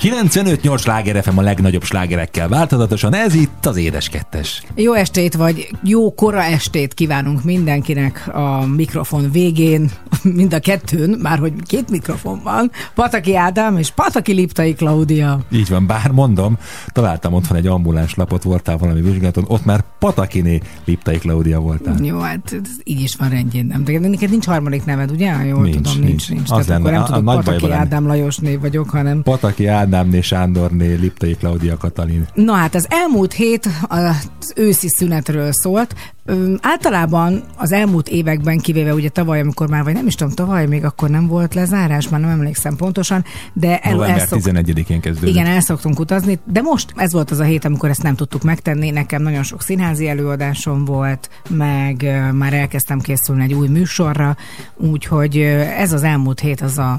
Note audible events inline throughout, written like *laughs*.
95-8 sláger FM a legnagyobb slágerekkel változatosan, ez itt az Édes Kettes. Jó estét, vagy jó kora estét kívánunk mindenkinek a mikrofon végén, *laughs* mind a kettőn, már hogy két mikrofon van, Pataki Ádám és Pataki Liptai Klaudia. Így van, bár mondom, találtam otthon egy ambuláns lapot, voltál valami vizsgálaton, ott már Patakiné Liptai Klaudia voltál. Jó, hát ez így is van rendjén, nem? De neked nincs harmadik neved, ugye? Jól Nincs, tudom, nincs. nincs, nincs. Az Tehát akkor lenne, nem a- a tudok nagy Pataki. Ádám Lajos név vagyok, hanem Pataki Ádámné, Sándorné, Liptai Klaudia Katalin. Na hát az elmúlt hét az őszi szünetről szólt. Általában az elmúlt években, kivéve ugye tavaly, amikor már, vagy nem is tudom, tavaly még akkor nem volt lezárás, már nem emlékszem pontosan, de el, November elszok, 11-én kezdődött. igen, el szoktunk utazni, de most ez volt az a hét, amikor ezt nem tudtuk megtenni. Nekem nagyon sok színházi előadásom volt, meg már elkezdtem készülni egy új műsorra, úgyhogy ez az elmúlt hét az a,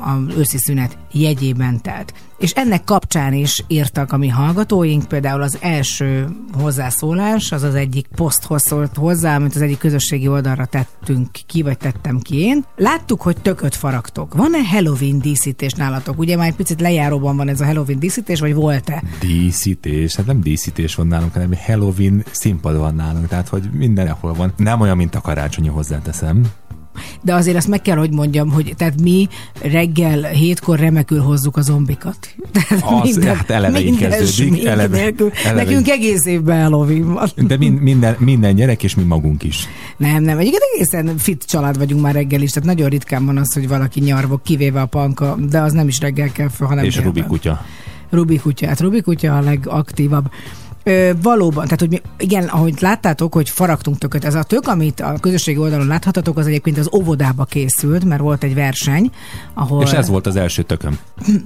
a őszi szünet jegyében telt. És ennek kapcsán is írtak a mi hallgatóink, például az első hozzászólás, az az egyik poszthoz szólt hozzá, amit az egyik közösségi oldalra tettünk ki, vagy tettem ki én. Láttuk, hogy tököt faragtok. Van-e Halloween díszítés nálatok? Ugye már egy picit lejáróban van ez a Halloween díszítés, vagy volt-e? Díszítés, hát nem díszítés van nálunk, hanem Halloween színpad van nálunk, tehát hogy mindenhol van. Nem olyan, mint a karácsonyi hozzáteszem. De azért azt meg kell, hogy mondjam, hogy tehát mi reggel hétkor remekül hozzuk a zombikat. *laughs* Tehát Az, hát eleve így minden kezdődik, eleve- nélkül. eleve Nekünk egész évben Halloween van. De min, minden, minden gyerek, és mi magunk is. Nem, nem. Egyébként egészen fit család vagyunk már reggel is, tehát nagyon ritkán van az, hogy valaki nyarvog, kivéve a panka, de az nem is reggel kell föl, hanem és délben. Rubi kutya. Rubi kutya. Hát Rubi kutya a legaktívabb. Ö, valóban, tehát hogy mi, igen, ahogy láttátok, hogy faragtunk tököt, ez a tök, amit a közösségi oldalon láthatatok, az egyébként az óvodába készült, mert volt egy verseny, ahol... És ez volt az első tököm,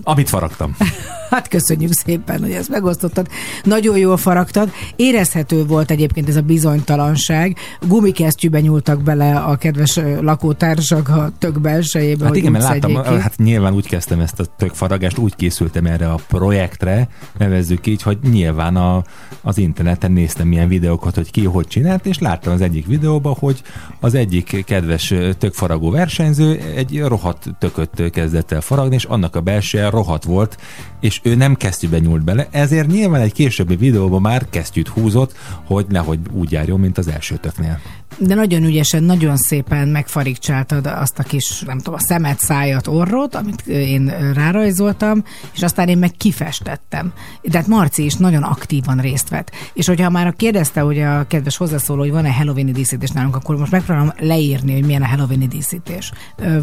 amit faragtam. *laughs* Hát köszönjük szépen, hogy ezt megosztottad. Nagyon jól faragtad. Érezhető volt egyébként ez a bizonytalanság. Gumikesztyűbe nyúltak bele a kedves lakótársak a tök belsejébe, Hát igen, mert láttam, ki. hát nyilván úgy kezdtem ezt a tökfaragást, úgy készültem erre a projektre, nevezzük így, hogy nyilván a, az interneten néztem milyen videókat, hogy ki hogy csinált, és láttam az egyik videóban, hogy az egyik kedves tökfaragó versenyző egy rohadt tököt kezdett el faragni, és annak a belseje rohadt volt, és ő nem kesztyűbe nyúlt bele, ezért nyilván egy későbbi videóban már kesztyűt húzott, hogy nehogy úgy járjon, mint az első töknél. De nagyon ügyesen, nagyon szépen megfarigcsáltad azt a kis, nem tudom, a szemet, szájat, orrot, amit én rárajzoltam, és aztán én meg kifestettem. Tehát Marci is nagyon aktívan részt vett. És hogyha már kérdezte, hogy a kedves hozzászóló, hogy van-e Halloweeni díszítés nálunk, akkor most megpróbálom leírni, hogy milyen a Halloweeni díszítés.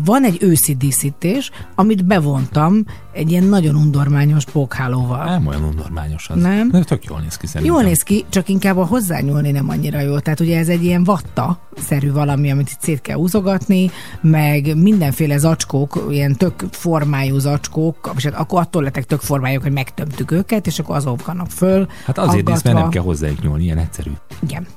Van egy őszi díszítés, amit bevontam egy ilyen nagyon undormányos pókhálóval. Nem olyan unnormányos az. Nem? De tök jól néz ki szerintem. Jól néz ki, csak inkább a hozzányúlni nem annyira jó. Tehát ugye ez egy ilyen vatta-szerű valami, amit itt szét kell húzogatni, meg mindenféle zacskók, ilyen tök formájú zacskók, és hát akkor attól lettek tök formájuk, hogy megtömtük őket, és akkor azok vannak föl. Hát azért néz, mert nem kell hozzájuk nyúlni, ilyen egyszerű. Igen.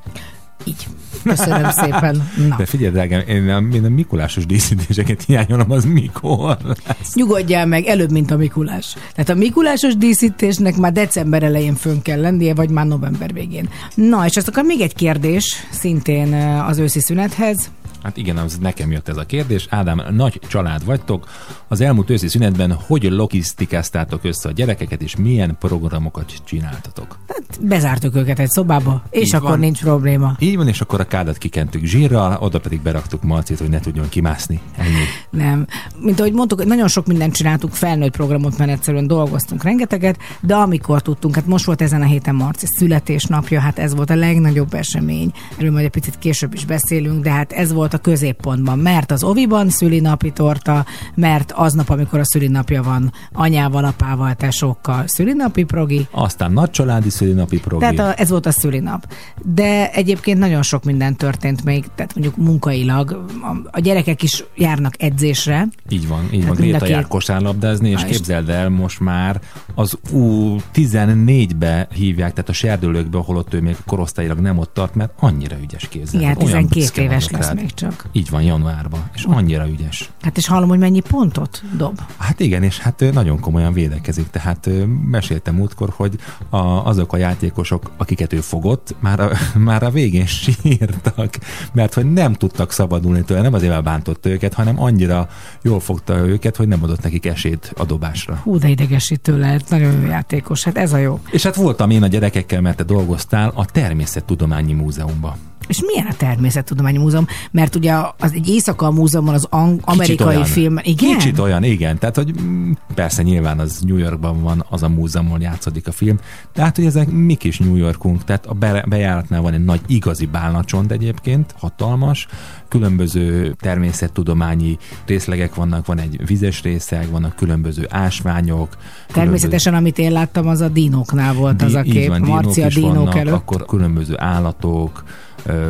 Így. Köszönöm *laughs* szépen. Na. De figyelj, drágám, én a, én a Mikulásos díszítéseket hiányolom, az mikor lesz? Nyugodjál meg, előbb, mint a Mikulás. Tehát a Mikulásos díszítésnek már december elején fönn kell lennie, vagy már november végén. Na, és azt akkor még egy kérdés, szintén az őszi szünethez. Hát igen, az nekem jött ez a kérdés. Ádám, nagy család vagytok. Az elmúlt őszi szünetben hogy logisztikáztátok össze a gyerekeket, és milyen programokat csináltatok? Hát bezártuk őket egy szobába, és Így akkor van. nincs probléma. Így van, és akkor a kádat kikentük zsírral, oda pedig beraktuk Marcit, hogy ne tudjon kimászni. Ennyi. Nem. Mint ahogy mondtuk, nagyon sok mindent csináltunk, felnőtt programot, mert egyszerűen dolgoztunk rengeteget, de amikor tudtunk, hát most volt ezen a héten Marci születésnapja, hát ez volt a legnagyobb esemény. Erről majd egy picit később is beszélünk, de hát ez volt a középpontban, mert az oviban szülinapi torta, mert aznap, amikor a szülinapja van, anyával, apával, tesókkal szülinapi progi, Aztán nagy családi szülinapi program. Tehát a, ez volt a szülinap. De egyébként nagyon sok minden történt még, tehát mondjuk munkailag. A, gyerekek is járnak edzésre. Így van, így Hát van. Gréta két- jár kosárlabdázni, és és- képzeld el, most már az U14-be hívják, tehát a serdülőkbe, holott ő még korosztályilag nem ott tart, mert annyira ügyes kézzel. Igen, Tehát olyan 12 büszke éves lesz még csak? Így van, januárban. És annyira ügyes. Hát és hallom, hogy mennyi pontot dob. Hát igen, és hát nagyon komolyan védekezik. Tehát meséltem múltkor, hogy a, azok a játékosok, akiket ő fogott, már a, *laughs* már a végén sírtak, mert hogy nem tudtak szabadulni tőle, nem azért bántott őket, hanem annyira jól fogta őket, hogy nem adott nekik esélyt a dobásra. Hú, de idegesítő lehet, nagyon jó játékos, hát ez a jó. És hát voltam én a gyerekekkel, mert te dolgoztál a Természettudományi Múzeumban. És milyen a Természettudományi Múzeum? Mert ugye az egy éjszaka a múzeumban az ang- amerikai olyan. film. Igen? Kicsit olyan, igen. Tehát, hogy mm, persze nyilván az New Yorkban van az a múzeumon játszódik a film, de hát, hogy ezek mi kis New Yorkunk, tehát a be- bejáratnál van egy nagy igazi bálnacsont egyébként, hatalmas, különböző természettudományi részlegek vannak, van egy vizes részeg, vannak különböző ásványok. Természetesen, amit én láttam, az a dinóknál volt az a kép. van, Marcia is dinók vannak, előtt. Akkor különböző állatok,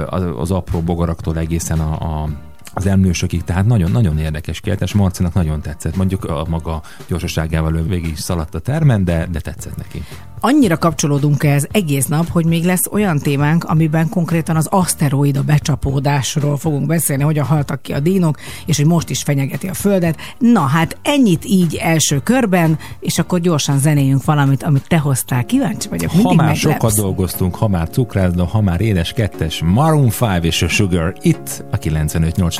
az, az apró bogaraktól egészen a, a az emlősökig, tehát nagyon-nagyon érdekes kiáltás. Marcinak nagyon tetszett. Mondjuk a maga gyorsaságával ő végig szaladt a termen, de, de tetszett neki. Annyira kapcsolódunk ehhez egész nap, hogy még lesz olyan témánk, amiben konkrétan az aszteroida becsapódásról fogunk beszélni, hogy haltak ki a dínok, és hogy most is fenyegeti a Földet. Na hát ennyit így első körben, és akkor gyorsan zenéljünk valamit, amit te hoztál. Kíváncsi vagyok, Ha már meglepsz. sokat dolgoztunk, ha már cukrászda, ha már édes kettes, Maroon 5 és a Sugar itt a 95.8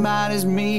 somebody's me.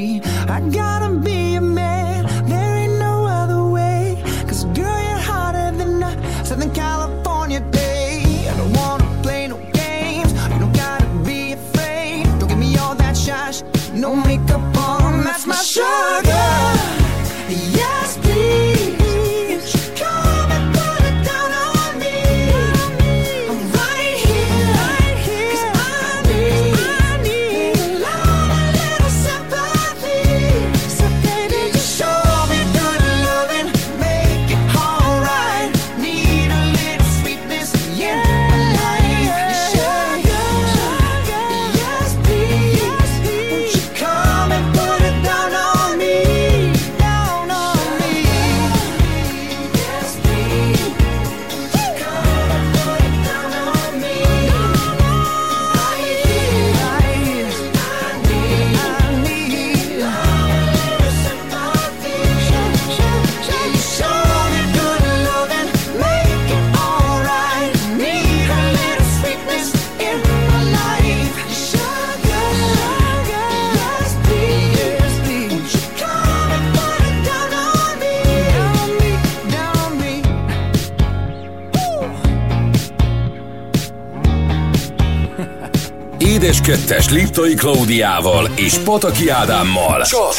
Édeskettes Liptai Klaudiával és Pataki Ádámmal. Csak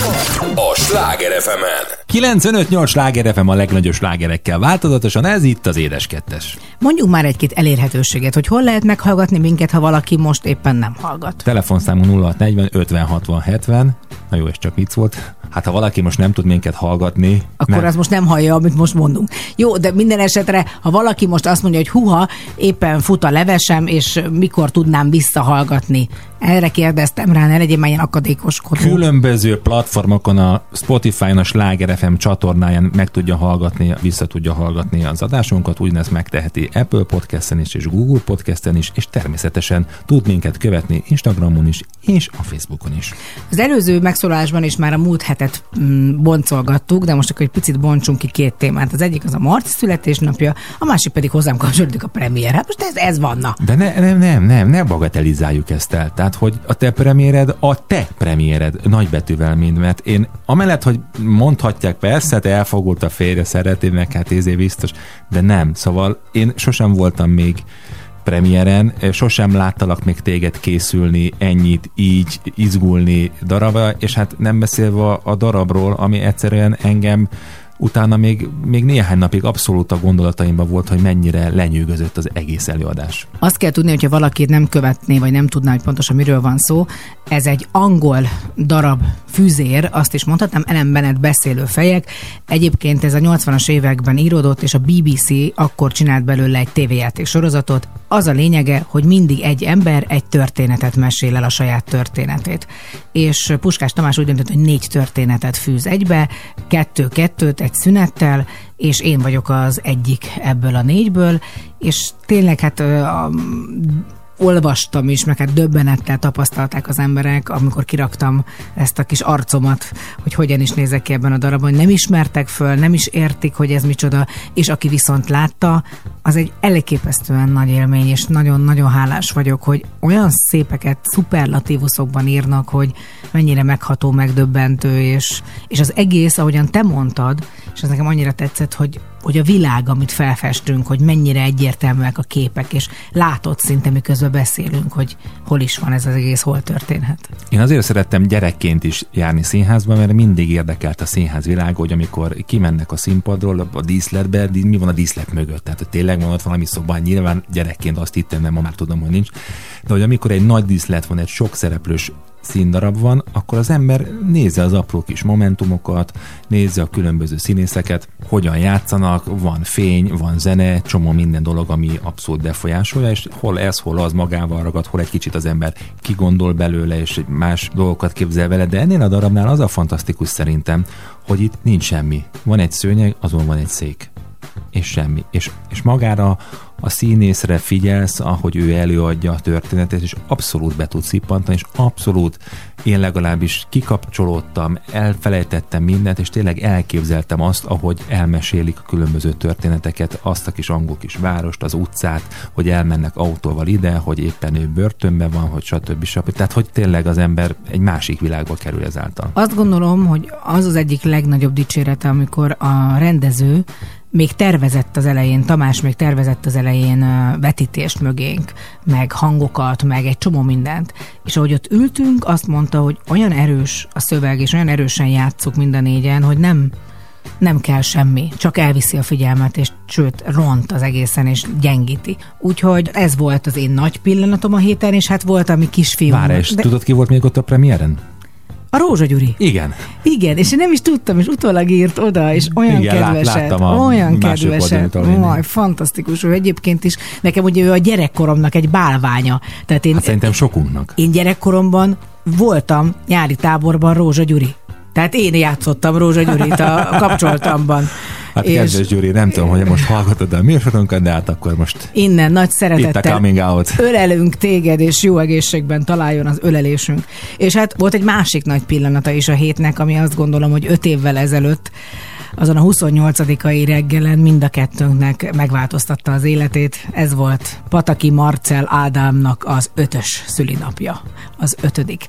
a Sláger fm 95-8 sláger FM a legnagyobb slágerekkel változatosan, ez itt az Édes Kettes. Mondjuk már egy-két elérhetőséget, hogy hol lehet meghallgatni minket, ha valaki most éppen nem hallgat. Telefonszámunk 0640 50 60 70. Na jó, és csak vicc volt. Hát ha valaki most nem tud minket hallgatni, Akkor nem, az most nem hallja, amit most mondunk. Jó, de minden esetre, ha valaki most azt mondja, hogy huha, éppen fut a levesem, és mikor tudnám visszahallgatni. Erre kérdeztem rá, ne legyél már ilyen akadékoskodó. különböző platformokon a Spotify-n a Sláger FM csatornáján meg tudja hallgatni, vissza tudja hallgatni az adásunkat, ugyanezt megteheti Apple Podcast-en is, és Google Podcast-en is, és természetesen tud minket követni Instagramon is, és a Facebookon is. Az előző megszólásban is már a múlt hetet mm, boncolgattuk, de most akkor egy picit bontsunk ki két témát. Az egyik az a Marci születésnapja, a másik pedig hozzám kapcsolódik a premier. Hát most ez, ez vanna. De ne, nem, nem, nem, ne bagatelizáljuk ezt el. Tehát, hogy a te premiéred a te premiéred nagybetűvel mind, mert én amellett, hogy mondhatják, persze, te elfogult a férje, szereti, meg hát ezért biztos, de nem. Szóval én sosem voltam még premiéren, sosem láttalak még téged készülni ennyit, így izgulni darabra, és hát nem beszélve a darabról, ami egyszerűen engem utána még, még néhány napig abszolút a gondolataimban volt, hogy mennyire lenyűgözött az egész előadás. Azt kell tudni, hogyha valaki nem követné, vagy nem tudná, hogy pontosan miről van szó, ez egy angol darab fűzér, azt is mondhatnám, Ellen Bennett beszélő fejek. Egyébként ez a 80-as években íródott, és a BBC akkor csinált belőle egy tévéjáték sorozatot. Az a lényege, hogy mindig egy ember egy történetet mesél el a saját történetét. És Puskás Tamás úgy döntött, hogy négy történetet fűz egybe, kettő-kettőt, egy szünettel, és én vagyok az egyik ebből a négyből, és tényleg hát a, olvastam is, meg hát döbbenettel tapasztalták az emberek, amikor kiraktam ezt a kis arcomat, hogy hogyan is nézek ki ebben a darabban, nem ismertek föl, nem is értik, hogy ez micsoda, és aki viszont látta, az egy elképesztően nagy élmény, és nagyon-nagyon hálás vagyok, hogy olyan szépeket szuperlatívuszokban írnak, hogy mennyire megható, megdöbbentő, és, és az egész, ahogyan te mondtad, és ez nekem annyira tetszett, hogy hogy a világ, amit felfestünk, hogy mennyire egyértelműek a képek, és látod szinte, miközben beszélünk, hogy hol is van ez az egész, hol történhet. Én azért szerettem gyerekként is járni színházba, mert mindig érdekelt a színház világ, hogy amikor kimennek a színpadról, a díszletbe, mi van a díszlet mögött. Tehát hogy tényleg van ott valami szoba, nyilván gyerekként azt hittem, mert ma már tudom, hogy nincs. De hogy amikor egy nagy díszlet van, egy sok szereplős színdarab van, akkor az ember nézze az apró kis momentumokat, nézze a különböző színészeket, hogyan játszanak, van fény, van zene, csomó minden dolog, ami abszolút befolyásolja, és hol ez, hol az magával ragad, hol egy kicsit az ember kigondol belőle, és egy más dolgokat képzel vele, de ennél a darabnál az a fantasztikus szerintem, hogy itt nincs semmi. Van egy szőnyeg, azon van egy szék. És semmi. És, és magára a színészre figyelsz, ahogy ő előadja a történetet, és abszolút be tud szippantani, és abszolút én legalábbis kikapcsolódtam, elfelejtettem mindent, és tényleg elképzeltem azt, ahogy elmesélik a különböző történeteket, azt a kis angol kis várost, az utcát, hogy elmennek autóval ide, hogy éppen ő börtönben van, hogy stb. stb. Tehát, hogy tényleg az ember egy másik világba kerül ezáltal. Azt gondolom, hogy az az egyik legnagyobb dicsérete, amikor a rendező még tervezett az elején, Tamás még tervezett az elején vetítést mögénk, meg hangokat, meg egy csomó mindent. És ahogy ott ültünk, azt mondta, hogy olyan erős a szöveg, és olyan erősen játszuk mind a négyen, hogy nem, nem kell semmi, csak elviszi a figyelmet, és sőt, ront az egészen, és gyengíti. Úgyhogy ez volt az én nagy pillanatom a héten, és hát volt a mi kisfiúm. Várj, és De- tudod ki volt még ott a premiéren? A Rózsa Gyuri. Igen. Igen, és én nem is tudtam, és utólag írt oda, és olyan Igen, lát- kedveset, a olyan kedveset. oldalon, ahol én- Maj, fantasztikus, ő egyébként is, nekem ugye ő a gyerekkoromnak egy bálványa. Tehát én, Hát szerintem sokunknak. én gyerekkoromban voltam nyári táborban Rózsa Gyuri. Tehát én játszottam Rózsa Gyurit a, a kapcsoltamban. Hát És- kedves Gyuri, nem tudom, hogy most hallgatod a műsorunkat, de hát akkor most Innen nagy szeretettel ölelünk téged, és jó egészségben találjon az ölelésünk. És hát volt egy másik nagy pillanata is a hétnek, ami azt gondolom, hogy öt évvel ezelőtt azon a 28-ai reggelen mind a kettőnknek megváltoztatta az életét. Ez volt Pataki Marcel Ádámnak az ötös szülinapja, az ötödik.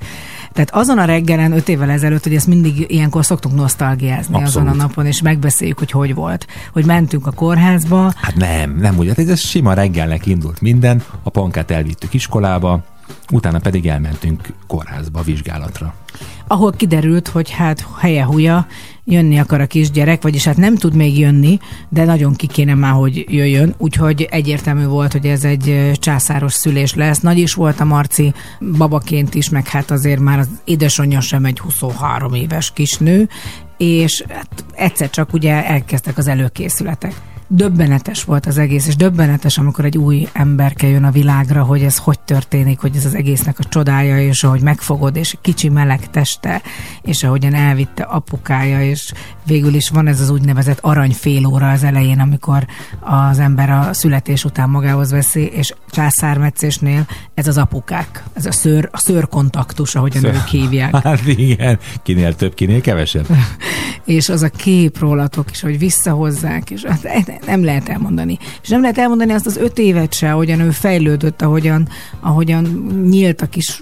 Tehát azon a reggelen, öt évvel ezelőtt, hogy ezt mindig ilyenkor szoktunk nosztalgiázni Abszolút. azon a napon, és megbeszéljük, hogy hogy volt. Hogy mentünk a kórházba, Hát nem, nem úgy. Hát ez sima reggelnek indult minden. A pankát elvittük iskolába, Utána pedig elmentünk kórházba vizsgálatra. ahol kiderült, hogy hát helye húja, jönni akar a kisgyerek, vagyis hát nem tud még jönni, de nagyon ki kéne már, hogy jöjjön, úgyhogy egyértelmű volt, hogy ez egy császáros szülés lesz. Nagy is volt a Marci babaként is, meg hát azért már az édesanyja sem egy 23 éves kisnő, és hát egyszer csak ugye elkezdtek az előkészületek. Döbbenetes volt az egész, és döbbenetes, amikor egy új emberke jön a világra, hogy ez hogy történik, hogy ez az egésznek a csodája, és ahogy megfogod, és kicsi meleg teste, és ahogyan elvitte apukája, és végül is van ez az úgynevezett arany fél óra az elején, amikor az ember a születés után magához veszi, és császármetszésnél ez az apukák, ez a szőr, a szőrkontaktus, ahogyan Szőr- ők hívják. *laughs* Hát igen, kinél több, kinél kevesebb. *laughs* és az a kép rólatok is, hogy visszahozzák, és hát e- nem lehet elmondani. És nem lehet elmondani azt az öt évet se, ahogyan ő fejlődött, ahogyan, ahogyan nyílt a kis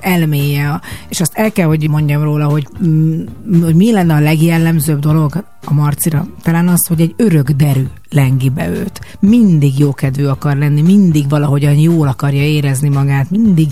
elméje, és azt el kell, hogy mondjam róla, hogy, mm, hogy mi lenne a legjellemzőbb dolog a Marcira. Talán az, hogy egy örök derű lengi be őt. Mindig jókedvű akar lenni, mindig valahogyan jól akarja érezni magát, mindig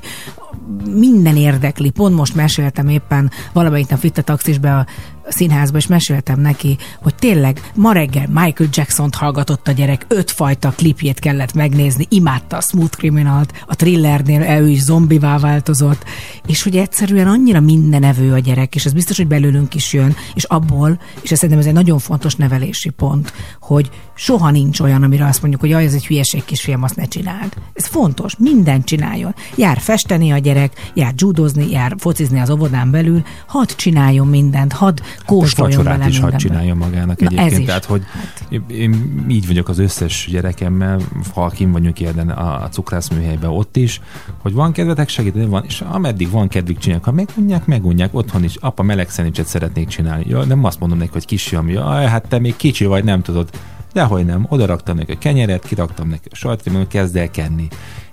minden érdekli. Pont most meséltem éppen, valamelyik nap vitt a taxisbe a színházba, és meséltem neki, hogy tényleg ma reggel Michael Jackson-t hallgatott a gyerek, ötfajta klipjét kellett megnézni, imádta a Smooth Criminalt, a thrillernél ő is zombivá változott, és hogy egyszerűen annyira mindenevő a gyerek, és ez biztos, hogy belőlünk is jön, és abból, és ez szerintem ez egy nagyon fontos nevelési pont, hogy soha nincs olyan, amire azt mondjuk, hogy jaj, ez egy hülyeség kisfiam, azt ne csináld. Ez fontos, mindent csináljon. Jár festeni a gyerek, jár judozni, jár focizni az óvodán belül, hadd csináljon mindent, hadd kóstoljon vacsorát vele is hadd mindenbe. csináljon magának Na, egyébként. ez is. Tehát, hogy én, én így vagyok az összes gyerekemmel, ha kim vagyunk ilyen a, a cukrászműhelyben ott is, hogy van kedvetek segíteni, van, és ameddig van kedvük csinálják, ha megunják, megunják, otthon is, apa meleg szendvicset szeretnék csinálni. Ja, nem azt mondom neki, hogy kisfiam, jaj, hát te még kicsi vagy, nem tudod. Dehogy nem, oda raktam neki a kenyeret, kiraktam neki a sajtot, mondom, kezd el kenni.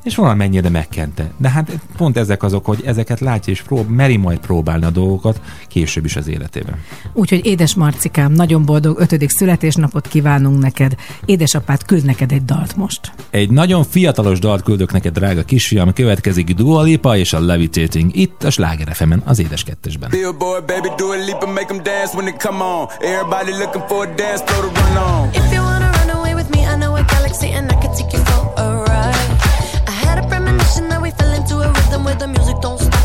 És valamennyire megkente. De hát pont ezek azok, hogy ezeket látja és prób- meri majd próbálni a dolgokat később is az életében. Úgyhogy édes Marcikám, nagyon boldog ötödik születésnapot kívánunk neked. Édesapád küld neked egy dalt most. Egy nagyon fiatalos dalt küldök neked, drága kisfiam, következik Dua Lipa és a Levitating itt a Sláger FM-en, az édes kettesben. Billboard, baby, do a leap and make them dance when they come on. Everybody looking for a dance floor to run on. If you wanna run away with me, I know a galaxy and I can take you them with the music don't stop.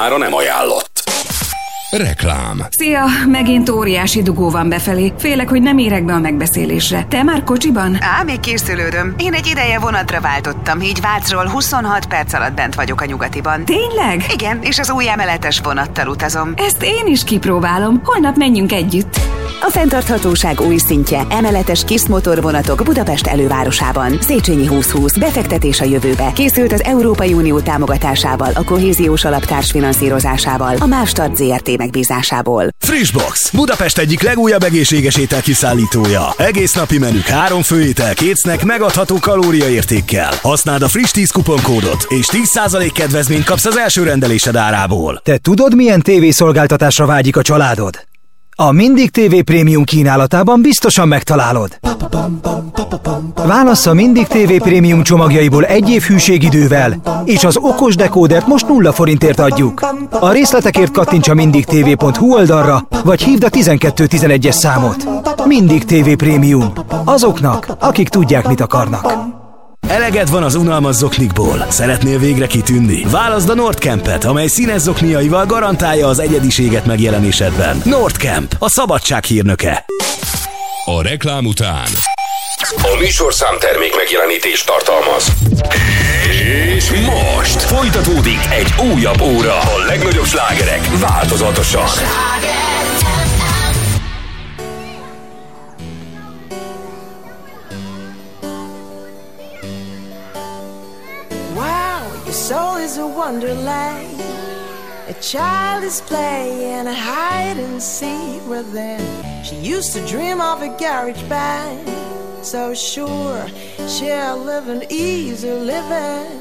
Számára nem ajánlott. Reklám. Szia! Megint óriási dugó van befelé. Félek, hogy nem érek be a megbeszélésre. Te már kocsiban? Á, még készülődöm. Én egy ideje vonatra váltottam, így Vácról 26 perc alatt bent vagyok a nyugatiban. Tényleg? Igen, és az új emeletes vonattal utazom. Ezt én is kipróbálom. Holnap menjünk együtt. A fenntarthatóság új szintje, emeletes kis motorvonatok Budapest elővárosában. Széchenyi 2020, befektetés a jövőbe. Készült az Európai Unió támogatásával, a kohéziós alaptárs finanszírozásával, a Mástart ZRT megbízásából. Freshbox, Budapest egyik legújabb egészséges étel kiszállítója. Egész napi menük, három főétel, két snack megadható kalóriaértékkel. Használd a friss 10 kuponkódot, és 10% kedvezményt kapsz az első rendelésed árából. Te tudod, milyen tévészolgáltatásra vágyik a családod? A Mindig TV Prémium kínálatában biztosan megtalálod. Válasz a Mindig TV Prémium csomagjaiból egy év hűségidővel, és az okos dekódert most nulla forintért adjuk. A részletekért kattints a mindigtv.hu oldalra, vagy hívd a 1211-es számot. Mindig TV Prémium. Azoknak, akik tudják, mit akarnak. Eleged van az unalmas zoknikból. Szeretnél végre kitűnni? Válaszd a Nordcampet, amely színes zokniaival garantálja az egyediséget megjelenésedben. Nordcamp, a szabadság hírnöke. A reklám után a műsorszám termék megjelenítést tartalmaz. És most folytatódik egy újabb óra. A legnagyobb slágerek változatosan. Wow, wonderland. A child is playing a hide and seek with them. She used to dream of a garage band. So sure, she'll live an easy living.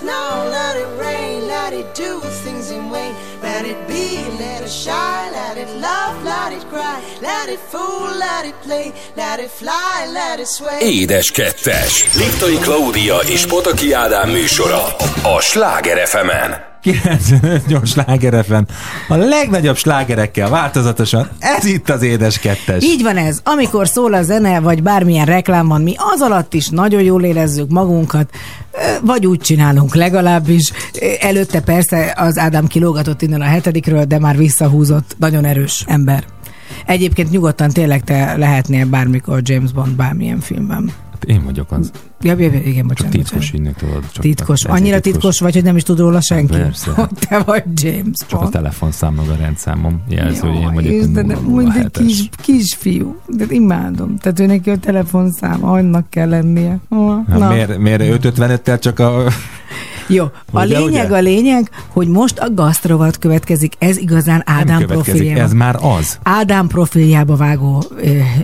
Snow, let it rain, let it do things in vain. Let it be, let it shine, let it love, let it cry, let it fool, let it play, let it fly, let it sway. Édes kettes. Liptai Klaudia és Pataki Ádám műsora a Sláger fm 95 sláger FM. A legnagyobb slágerekkel változatosan. Ez itt az édes kettes. Így van ez. Amikor szól a zene, vagy bármilyen reklám van, mi az alatt is nagyon jól érezzük magunkat, vagy úgy csinálunk legalábbis. Előtte persze az Ádám kilógatott innen a hetedikről, de már visszahúzott. Nagyon erős ember. Egyébként nyugodtan tényleg te lehetnél bármikor James Bond bármilyen filmben. Hát én vagyok az. Ja, ja, igen, Csak bocsánat. titkos bocsánat. ügynök tudod. Csak Titkos. ez Annyira titkos vagy, hogy nem is tud róla senki? Persze. Hogy *laughs* te vagy James Csak a telefonszám meg a rendszámom jelzi, hogy én vagyok a Istenem, 007-es. mondj egy kis, kisfiú. De imádom. Tehát ő neki a telefonszám, annak kell lennie. Na, Hát miért, miért 555-tel csak a... Jó, a Ugye, lényeg ugye? a lényeg, hogy most a gasztrovat következik. Ez igazán Ádám profiljába. ez már az. Ádám profiljába vágó,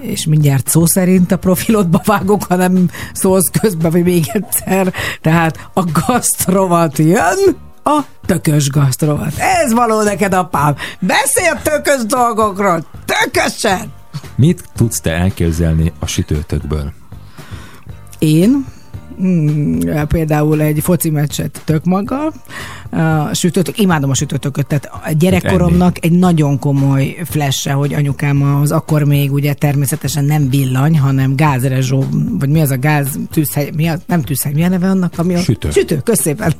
és mindjárt szó szerint a profilodba vágok, hanem szólsz közben, vagy még egyszer. Tehát a gasztrovat jön, a tökös gasztrovat. Ez való neked, apám. Beszél tökös dolgokról. Tökösen! Mit tudsz te elképzelni a sütőtökből? Én mm, például egy foci meccset tök maga, a sütőtök, imádom a sütőtököt, tehát a gyerekkoromnak egy nagyon komoly flash hogy anyukám az akkor még ugye természetesen nem villany, hanem gázrezsó, vagy mi az a gáz tűzhely, mi az, nem tűzhely, mi a neve annak, ami a... Sütő. Sütő, köszépen.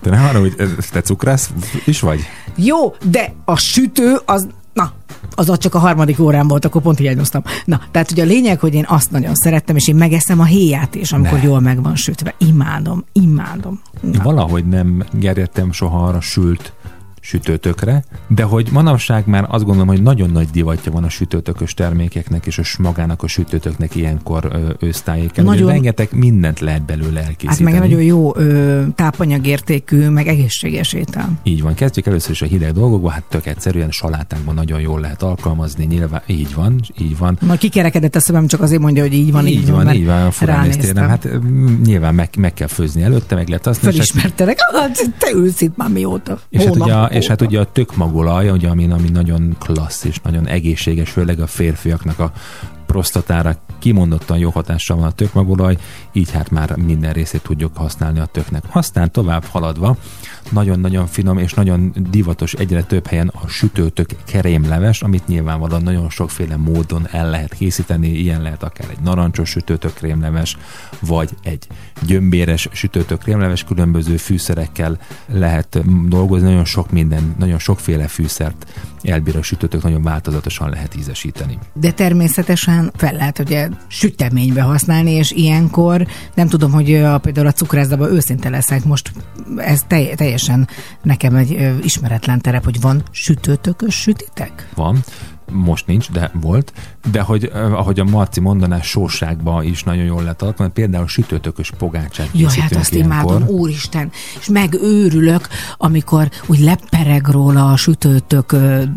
Te nem arra, hogy te cukrász is vagy? Jó, de a sütő az, na, az ott csak a harmadik órán volt, akkor pont hiányoztam. Na, tehát ugye a lényeg, hogy én azt nagyon szerettem, és én megeszem a héját is, amikor Ne. jól meg van sütve. Imádom, imádom. Én valahogy nem gerjedtem soha arra sült sütőtökre, de hogy manapság már azt gondolom, hogy nagyon nagy divatja van a sütőtökös termékeknek és a magának a sütőtöknek ilyenkor ősztájéken. Nagyon-. Rengeteg mindent lehet belőle Hát elkészíteni. meg nagyon jó ö, tápanyagértékű, meg egészséges étel. Így van, kezdjük először is a hideg dolgokba, hát tök egyszerűen salátákban nagyon jól lehet alkalmazni, nyilván így van, így van. Majd kikerekedett a szemem, csak azért mondja, hogy így van, így, így van, mert így van, furán? Hát nyilván meg, meg kell főzni előtte, meg lehet azt Felismertelek, hát *laughs* te ülsz itt már mióta. És hát, ugye, a- és hát ugye a tökmagolaj, ugye, ami, ami nagyon klassz és nagyon egészséges, főleg a férfiaknak a prostatára kimondottan jó hatással van a tökmagolaj, így hát már minden részét tudjuk használni a töknek. Aztán tovább haladva, nagyon-nagyon finom és nagyon divatos egyre több helyen a sütőtök kerémleves, amit nyilvánvalóan nagyon sokféle módon el lehet készíteni, ilyen lehet akár egy narancsos sütőtök krémleves, vagy egy gyömbéres sütőtök krémleves, különböző fűszerekkel lehet mm, dolgozni, nagyon sok minden, nagyon sokféle fűszert elbír a sütőtök, nagyon változatosan lehet ízesíteni. De természetesen fel lehet ugye süteménybe használni, és ilyenkor nem tudom, hogy a, például a cukrászdában őszinte leszek, most ez telj, teljesen nekem egy ismeretlen terep, hogy van sütőtökös sütitek? Van, most nincs, de volt, de hogy ahogy a Marci mondaná, sóságba is nagyon jól lehet alkalmazni, például sütőtökös pogácsát Jó, hát azt ilyenkor. imádom, úristen, és megőrülök, amikor úgy lepereg róla a sütőtök,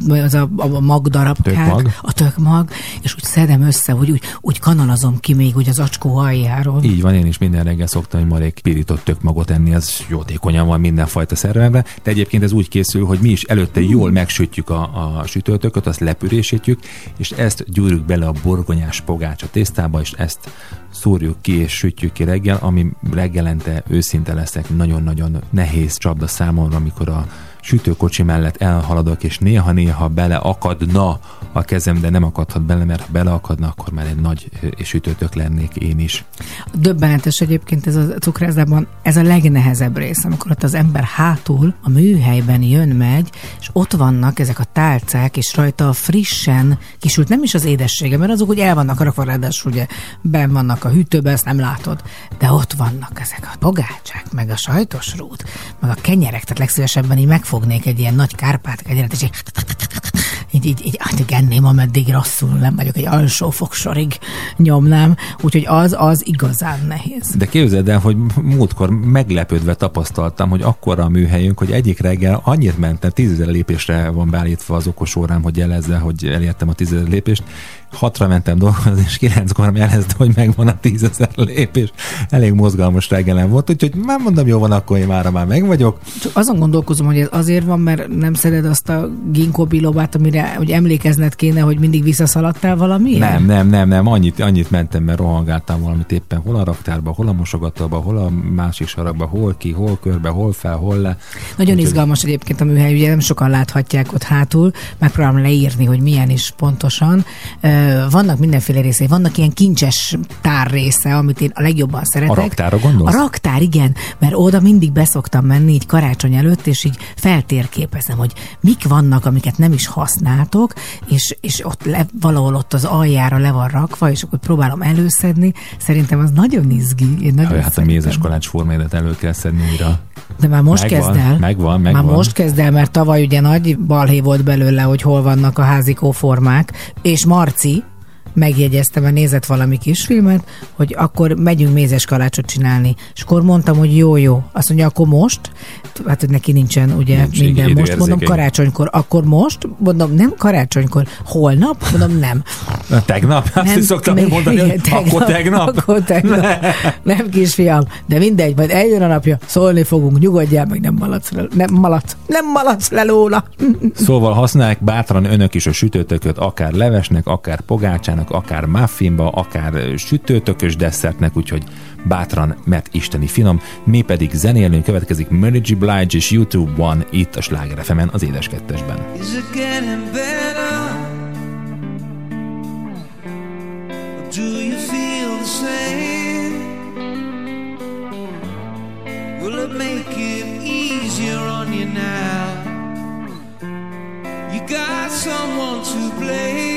az a, a magdarabkák, Tökmag. a tökmag, és úgy szedem össze, hogy úgy, úgy kanalazom ki még úgy az acskó aljáról. Így van, én is minden reggel szoktam egy marék pirított tökmagot enni, az jótékonyan van mindenfajta szervemre, de egyébként ez úgy készül, hogy mi is előtte jól megsütjük a, a sütőtököt, azt lepürésítjük, és ezt gyúrjuk bele a borgonyás pogácsa tésztába, és ezt szúrjuk ki és sütjük ki reggel, ami reggelente őszinte leszek, nagyon-nagyon nehéz csapda számomra, amikor a sütőkocsi mellett elhaladok, és néha-néha beleakadna a kezem, de nem akadhat bele, mert ha beleakadna, akkor már egy nagy sütőtök lennék én is. Döbbenetes egyébként ez a cukrászdában, ez a legnehezebb rész, amikor ott az ember hátul a műhelyben jön, megy, és ott vannak ezek a tálcák, és rajta a frissen kisült, nem is az édessége, mert azok úgy el vannak rakva, ráadásul ugye ben vannak a hűtőben, ezt nem látod, de ott vannak ezek a pogácsák, meg a sajtos rút, meg a kenyerek, tehát legszívesebben így megfognék egy ilyen nagy kárpát kenyeret, és így, így így, így, így hát enném, ameddig rosszul nem vagyok, egy alsó fogsorig nyomnám, úgyhogy az, az igazán nehéz. De képzeld el, hogy múltkor meglepődve tapasztaltam, hogy akkora a műhelyünk, hogy egyik reggel annyit mentem, tízezer lépésre van beállítva az okos órám, hogy jelezze, hogy elértem a tízezer lépést. Hatra mentem dolgozni, és kilenckor jelezte, hogy megvan a tízezer lépés. Elég mozgalmas reggelem volt, úgyhogy már mondom, jó van, akkor én már már meg vagyok. Csak azon gondolkozom, hogy ez azért van, mert nem szeded azt a ginkgo bilobát, amire hogy emlékezned kéne, hogy mindig visszaszaladtál valami? Nem, nem, nem, nem, annyit, annyit mentem, mert rohangáltam valamit éppen hol a raktárba, hol a mosogatóba, hol a másik sarokba, hol ki, hol körbe, hol fel, hol le. Nagyon Úgyhogy- izgalmas egyébként a műhely, ugye nem sokan láthatják ott hátul, megpróbálom leírni, hogy milyen is pontosan. Vannak mindenféle részei, vannak ilyen kincses tár része, amit én a legjobban szeretek. A raktára gondolsz? A raktár, igen, mert oda mindig beszoktam menni így karácsony előtt, és így feltérképezem, hogy mik vannak, amiket nem is használtok, és, és ott le, valahol ott az aljára le van rakva, és akkor próbálom előszedni. Szerintem az nagyon izgi. Én nagyon Jaj, hát a mézes kalács formáját elő kell szedni újra. De már most Megvan, kezd el. megvan, megvan. Már most kezd el, mert tavaly ugye nagy balhé volt belőle, hogy hol vannak a házikó formák, és Marci megjegyezte, mert nézett valami kisfilmet, hogy akkor megyünk mézes kalácsot csinálni. És akkor mondtam, hogy jó, jó. Azt mondja, akkor most, hát hogy neki nincsen ugye Nincs minden most, időérzékeny. mondom karácsonykor, akkor most, mondom nem karácsonykor, holnap, mondom nem. Na, Tegnap? Azt Nem, is szoktam még- mondani, igen, *laughs* akkor tegnap. Akkor tegnap. Nem kisfiam, de mindegy, majd eljön a napja, szólni fogunk, nyugodjál meg, nem maladsz le, nem maladsz, nem maladsz le lóla. Szóval használják bátran önök is a sütőtököt, akár levesnek, akár pogácsának, akár muffinba, akár sütőtökös desszertnek, úgyhogy bátran, mert isteni finom. Mi pedig zenélünk, következik Mary J. Blige és YouTube One itt a Sláger fm az édes kettesben. Is it getting better? Do you feel the same? Will it make it easier on you now? You got someone to blame.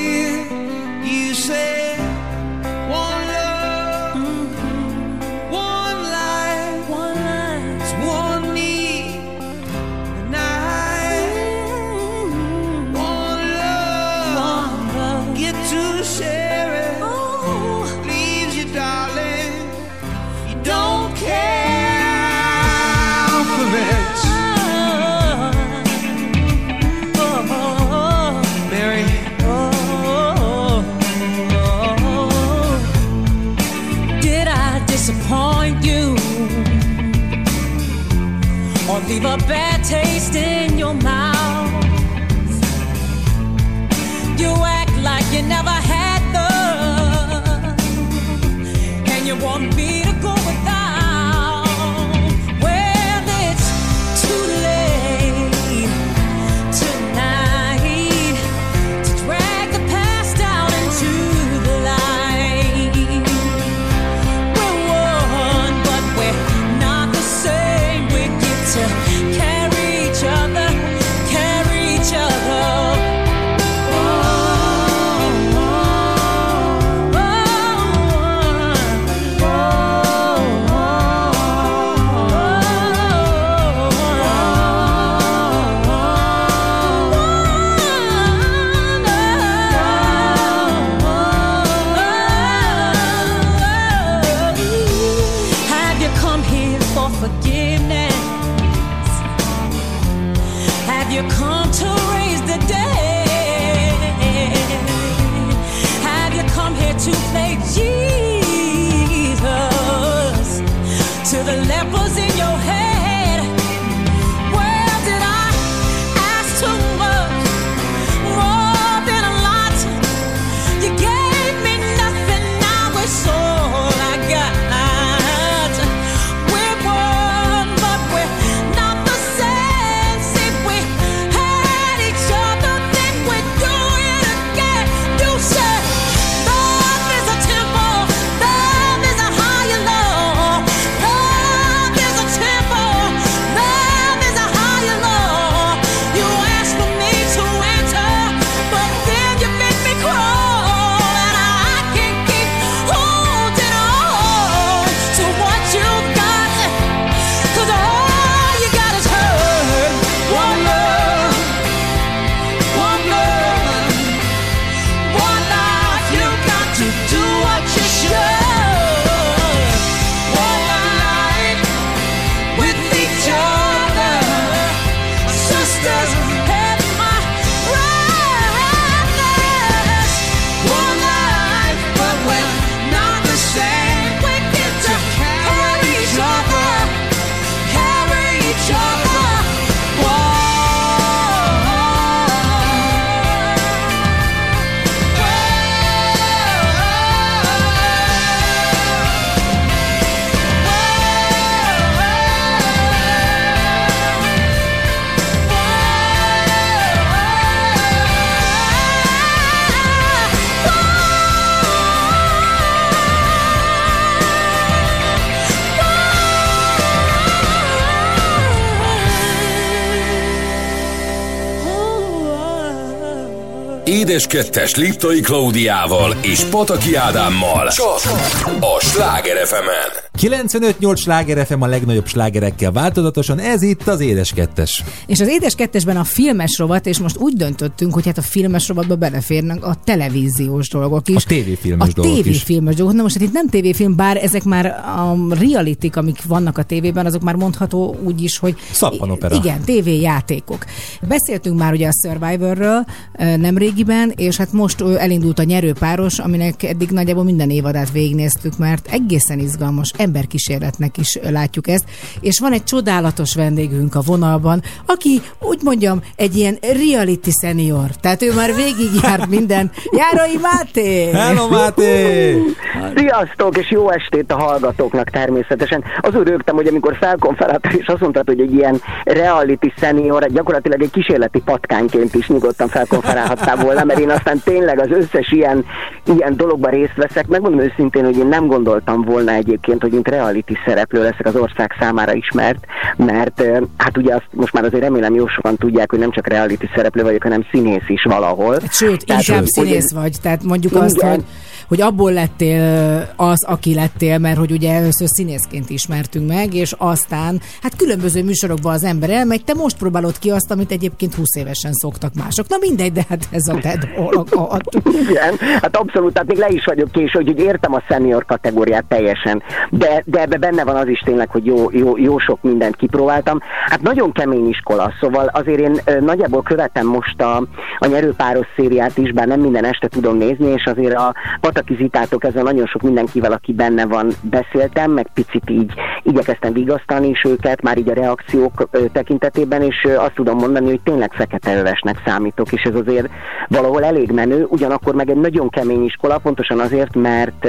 Édes Kettes Liptai Klaudiával és Pataki Ádámmal. Csak a Sláger fm 95-8 sláger FM a legnagyobb slágerekkel változatosan, ez itt az Édes Kettes. És az Édes Kettesben a filmes rovat, és most úgy döntöttünk, hogy hát a filmes rovatba beleférnek a televíziós dolgok is. A tévéfilmes a dolgok is. tévéfilmes dolgok. Na most hát itt nem tévéfilm, bár ezek már a realitik, amik vannak a tévében, azok már mondható úgy is, hogy Szappanopera. Igen, tévéjátékok. Beszéltünk már ugye a Survivorről nemrégiben, és hát most elindult a nyerőpáros, aminek eddig nagyjából minden évadát végignéztük, mert egészen izgalmas emberkísérletnek is látjuk ezt, és van egy csodálatos vendégünk a vonalban, aki úgy mondjam, egy ilyen reality senior, tehát ő már végigjárt *laughs* minden. Járai Máté! Hello, Máté! Sziasztok, és jó estét a hallgatóknak természetesen. Azon rögtem, hogy amikor felkonferáltál, és azt mondtad, hogy egy ilyen reality senior, gyakorlatilag egy kísérleti patkányként is nyugodtan felkonferálhattál volna, mert én aztán tényleg az összes ilyen, ilyen dologban részt veszek. Megmondom őszintén, hogy én nem gondoltam volna egyébként, hogy mint reality szereplő leszek az ország számára ismert, mert hát ugye azt most már azért remélem jó sokan tudják, hogy nem csak reality szereplő vagyok, hanem színész is valahol. Sőt, Tehát, inkább színész vagy. Tehát mondjuk azt, Igen. hogy, hogy abból lettél az, aki lettél, mert hogy ugye először színészként ismertünk meg, és aztán hát különböző műsorokban az ember elmegy, te most próbálod ki azt, amit egyébként 20 évesen szoktak mások. Na mindegy, de hát ez a te dolog. *laughs* Igen, hát abszolút, tehát még le is vagyok késő, hogy értem a senior kategóriát teljesen, de, de ebbe benne van az is tényleg, hogy jó, jó, jó sok mindent kipróbáltam. Hát nagyon kemény iskola, szóval azért én nagyjából követem most a, a nyerőpáros szériát is, bár nem minden este tudom nézni, és azért a Pataki Zitától kezdve nagyon sok mindenkivel, aki benne van, beszéltem, meg picit így igyekeztem vigasztani is őket, már így a reakciók tekintetében, és azt tudom mondani, hogy tényleg fekete övesnek számítok, és ez azért valahol elég menő, ugyanakkor meg egy nagyon kemény iskola, pontosan azért, mert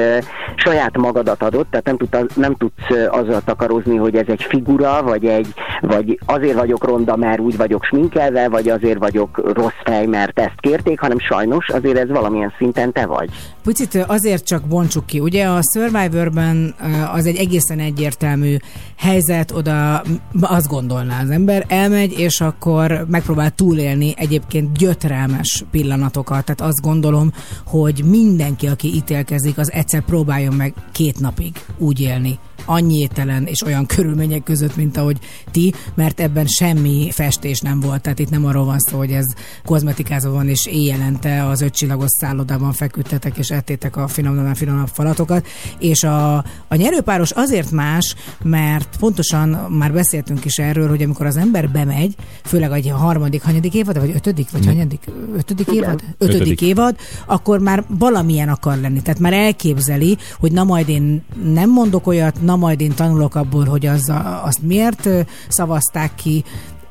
saját magadat adott, tehát nem, tud, nem tudsz ö, azzal takarózni, hogy ez egy figura, vagy egy, vagy azért vagyok ronda, mert úgy vagyok sminkelve, vagy azért vagyok rossz fej, mert ezt kérték, hanem sajnos azért ez valamilyen szinten te vagy. Picit azért csak bontsuk ki, ugye a Survivorban az egy egészen egyértelmű helyzet, oda azt gondolná az ember, elmegy, és akkor megpróbál túlélni egyébként gyötrelmes pillanatokat. Tehát azt gondolom, hogy mindenki, aki ítélkezik, az egyszer próbáljon meg két napig úgy élni annyi ételen és olyan körülmények között, mint ahogy ti, mert ebben semmi festés nem volt. Tehát itt nem arról van szó, hogy ez kozmetikázva van, és éjjelente az ötcsillagos szállodában feküdtetek, és ettétek a finomnál finomabb falatokat. És a, a nyerőpáros azért más, mert pontosan már beszéltünk is erről, hogy amikor az ember bemegy, főleg egy harmadik, hanyadik évad, vagy ötödik, vagy hanyadik, ötödik Igen. évad? Ötödik, Ötödik. évad, akkor már valamilyen akar lenni. Tehát már elképzeli, hogy na majd én nem mondok olyat, na majd én tanulok abból, hogy az, azt miért szavazták ki,